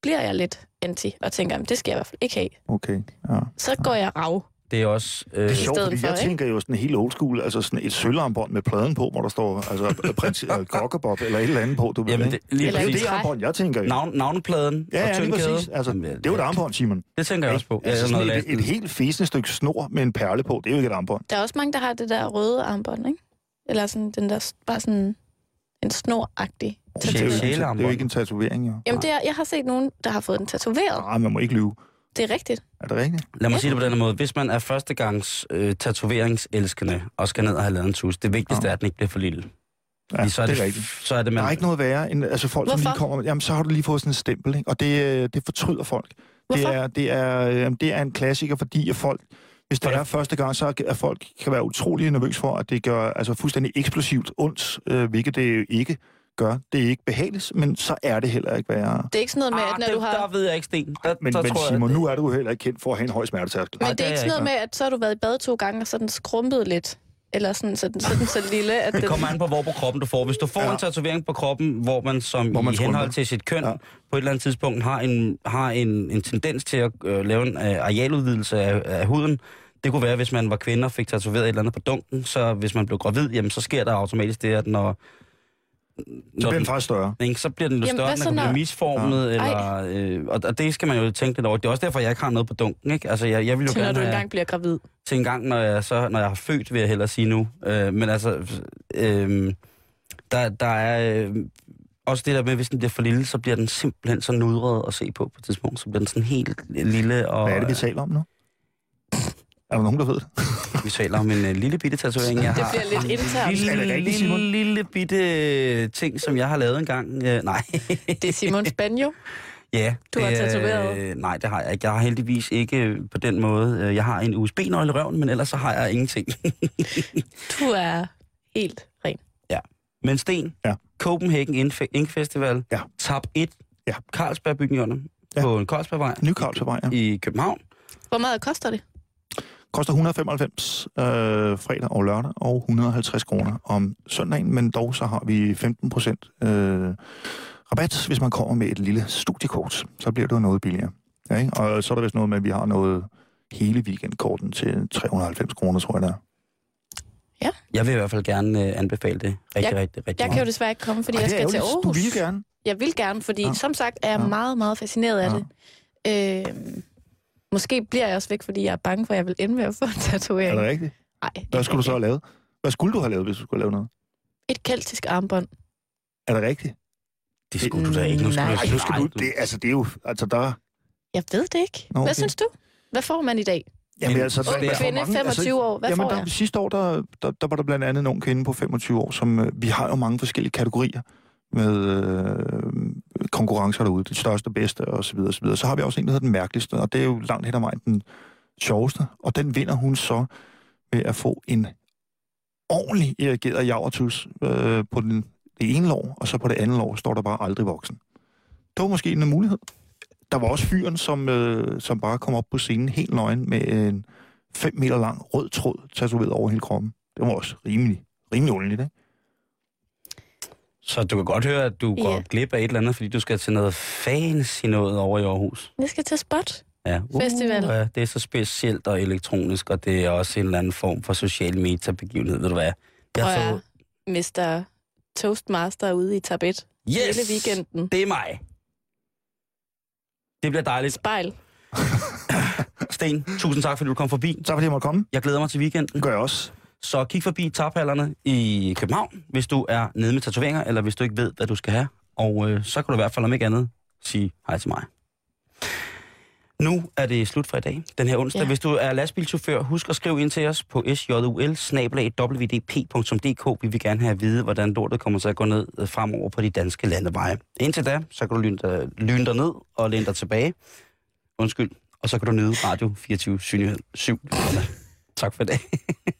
C: bliver jeg lidt anti og tænker, "Jamen, det skal jeg i hvert fald ikke have.
D: Okay, ja.
C: Så går jeg rav.
B: Det er også... Øh,
D: Det er sjovt, fordi
C: for,
D: jeg
C: ikke?
D: tænker jo sådan helt old school, altså sådan et sølvarmbånd med pladen på, hvor der står altså prins øh, Kokkebob eller et eller andet på, du ved
B: Jamen,
D: ikke?
B: det, lige
C: Eller
D: er
B: præcis.
D: det
C: træ.
D: armbånd, jeg tænker jo.
B: Navn, navnepladen
D: Ja,
B: og
D: ja, lige
B: tyndkæde.
D: præcis. Altså,
B: Jamen,
D: det er jo et armbånd, Simon.
B: Det tænker jeg også på.
D: Altså,
B: Ja, noget
D: sådan et,
B: last-
D: et helt fæsende stykke snor med en perle på, det er jo ikke et armbånd.
C: Der er også mange, der har det der røde armbånd, ikke? Eller sådan den der, bare sådan en snoragtig
D: Det er, jo
B: Sjæle-
D: ikke, en- det er jo ikke en tatovering, jo.
C: Jamen, det er, jeg har set nogen, der har fået den tatoveret.
D: Nej, man må ikke lyve.
C: Det er rigtigt.
D: Er det rigtigt?
B: Lad mig
C: Ja.
B: sige det på den måde. Hvis man er førstegangs øh, tatoveringselskende og skal ned og have lavet en tus, det vigtigste
D: Ja.
B: er, at den ikke bliver for lille.
D: Ja,
B: så er
D: det
B: det,
D: er rigtigt.
B: Så er det, man,
D: Der er ikke noget værre end altså folk, som
C: Hvorfor?
D: lige kommer... Jamen, så har du lige fået sådan en stempel, ikke? Og det, øh, det fortryder folk. Det
C: Hvorfor?
D: er, det, er, øh, det er en klassiker, fordi at folk... Hvis det
B: For
D: er
B: det-
D: første gang, så er folk kan være utrolig nervøs for, at det gør altså fuldstændig eksplosivt ondt, øh, hvilket det jo ikke gør. Det er ikke behageligt, men så er det heller ikke værre.
C: Det er ikke sådan noget med,
B: ah,
C: at når
B: det,
C: du har...
B: Der ved jeg ikke, Sten. Der,
D: Men,
B: der
D: men
B: tror
D: Simon,
B: jeg,
D: nu er du heller ikke kendt for at have en høj smertetærskel.
C: Men
B: Nej,
C: det
B: det
C: er ikke sådan noget med, at så har du været i bad to gange, og så er den skrumpet lidt. Eller sådan, så den, så den så lille, at
B: Det
C: den...
B: kommer an på, hvor på kroppen du får. Hvis du får
D: Ja.
B: en tatovering på kroppen, hvor man som
D: Hvor man
B: i henhold
D: skrumper.
B: til sit køn
D: ja.
B: på et eller andet tidspunkt har en, har en, en tendens til at øh, lave en øh, arealudvidelse af, af huden. Det kunne være, hvis man var kvinde og fik tatoveret et eller andet på dunken, så hvis man blev gravid, jamen, så sker der automatisk det, at når,
D: Så
B: når
D: bliver
B: den,
D: faktisk større.
B: ikke, så bliver den jo
C: Jamen,
B: større, den kan blive
C: når-
B: misformet,
C: Ja.
B: eller, øh, og, og det skal man jo tænke lidt over. Det er også derfor, jeg ikke har noget på dunken. Ikke? Altså, jeg, jeg vil jo
C: til når
B: gerne
C: du
B: have,
C: engang bliver gravid.
B: til en gang, når jeg, så, når jeg har født, vil jeg hellere sige nu. Øh, men altså, øh, der, der er øh, også det der med, hvis den bliver for lille, så bliver den simpelthen så nudret at se på på et tidspunkt. Så bliver den sådan helt lille, og
D: Hvad er det, vi taler om nu? Er der nogen, der ved det?
B: øh, vi taler om en øh, lille bitte tatovering, jeg
C: Det
B: har.
C: bliver lidt internt.
B: Lille,
D: Er det rigtigt,
B: lille,
D: Simon?
B: lille bitte ting, som jeg har lavet engang. Øh, nej.
C: Det er Simons banjo.
B: ja.
C: Du har
B: det,
C: tatoveret?
B: Øh, nej, det har jeg ikke. Jeg har heldigvis ikke øh, på den måde. øh, Jeg har en USB-nøgle i røven, men ellers så har jeg ingenting.
C: Du er helt ren.
B: Men Sten,
D: Ja.
B: Copenhagen Ink- Ink Festival,
D: Ja.
B: tab 1,
D: Ja.
B: Carlsbergbygningen
D: Ja.
B: ja. på Carlsbergvej
D: Ny Karlsvej, ja.
B: i København.
C: Hvor meget koster det?
D: Koster 195 øh, fredag og lørdag, og 150 kroner om søndagen, men dog så har vi 15 procent øh, rabat, hvis man kommer med et lille studiekort. Så bliver det jo noget billigere. Ja, ikke? Og så er der vist noget med, at vi har noget hele weekendkorten til 390 kroner, tror jeg, der er.
B: Jeg vil i hvert fald gerne øh, anbefale det rigtig,
C: Jeg-
B: rigtig, rigtig
C: Jeg kan jo
B: meget.
C: desværre ikke komme, fordi
D: Ej,
C: jeg skal til. Aarhus.
D: Du vil gerne.
C: Jeg vil gerne, fordi
D: Ja.
C: som sagt er jeg
D: Ja.
C: meget, meget fascineret af
D: Ja.
C: det. Øh, måske bliver jeg også væk, fordi jeg er bange for, at jeg vil ende med at få en
D: Er
C: tatovering.
D: det rigtigt?
C: Nej,
D: Hvad skulle du så have lavet? Hvad skulle du have lavet, hvis du skulle lavet noget?
C: Et keltisk armbånd.
D: Er det rigtigt?
B: Det skulle du da ikke. Nu
C: Nej.
D: Ej, nu skal du... Det, altså, det er jo... Altså, der...
C: Jeg ved det ikke.
D: Nå,
C: Hvad
D: okay.
C: synes du? Hvad får man i dag?
D: Jamen,
B: En
D: altså,
C: Ung
D: der-
C: kvinde,
D: hvor mange-
C: 25 år. Hvad
D: jamen,
C: får
D: der,
C: jeg?
D: Sidste år, der, der, der var der blandt andet en ung kvinde på 25 år, som... Øh, vi har jo mange forskellige kategorier med øh, konkurrencer derude. Det største, bedste og så videre, og så videre. Så har vi også en, der hedder den mærkeligste, og det er jo langt hen ad vejen den sjoveste, og den vinder hun så ved at få en ordentlig irrigeret javertus øh, på den, det ene lov, og så på det andet lov står der bare aldrig voksen. Det var måske en mulighed. Der var også fyren, som, øh, som bare kom op på scenen helt nøgen med en 5 meter lang rød tråd tatoveret over hele kroppen. Det var også rimelig, rimelig ordentligt, ikke?
B: Så du kan godt høre, at du
C: Ja.
B: går glip af et eller andet, fordi du skal til noget fancy noget over i Aarhus.
C: Jeg skal til Spot.
B: Ja.
C: Festival.
B: ja, det er så specielt og elektronisk, og det er også en eller anden form for social metabegivenhed, ved du hvad? Jeg
C: jeg,
B: så,
C: Mr. Toastmaster ude i Tabet
B: yes,
C: hele weekenden.
B: det er mig. Det bliver dejligt.
C: Spejl.
B: Sten, tusind tak, fordi du kom forbi.
D: Så fordi jeg måtte komme.
B: Jeg glæder mig til weekenden.
D: Det gør jeg også.
B: Så kig forbi taphallerne i København, hvis du er nede med tatoveringer, eller hvis du ikke ved, hvad du skal have. Og øh, så kan du i hvert fald om ikke andet sige hej til mig. Nu er det slut for i dag, den her onsdag. Ja. Hvis du er lastbilchauffør, husk at skrive ind til os på sjul. Vi vil gerne have at vide, hvordan lortet kommer til at gå ned øh, fremover på de danske landeveje. Indtil da, så kan du lyne dig, lyne dig ned og læne dig tilbage. Undskyld. Og så kan du nyde Radio 24 7. Tak for i dag.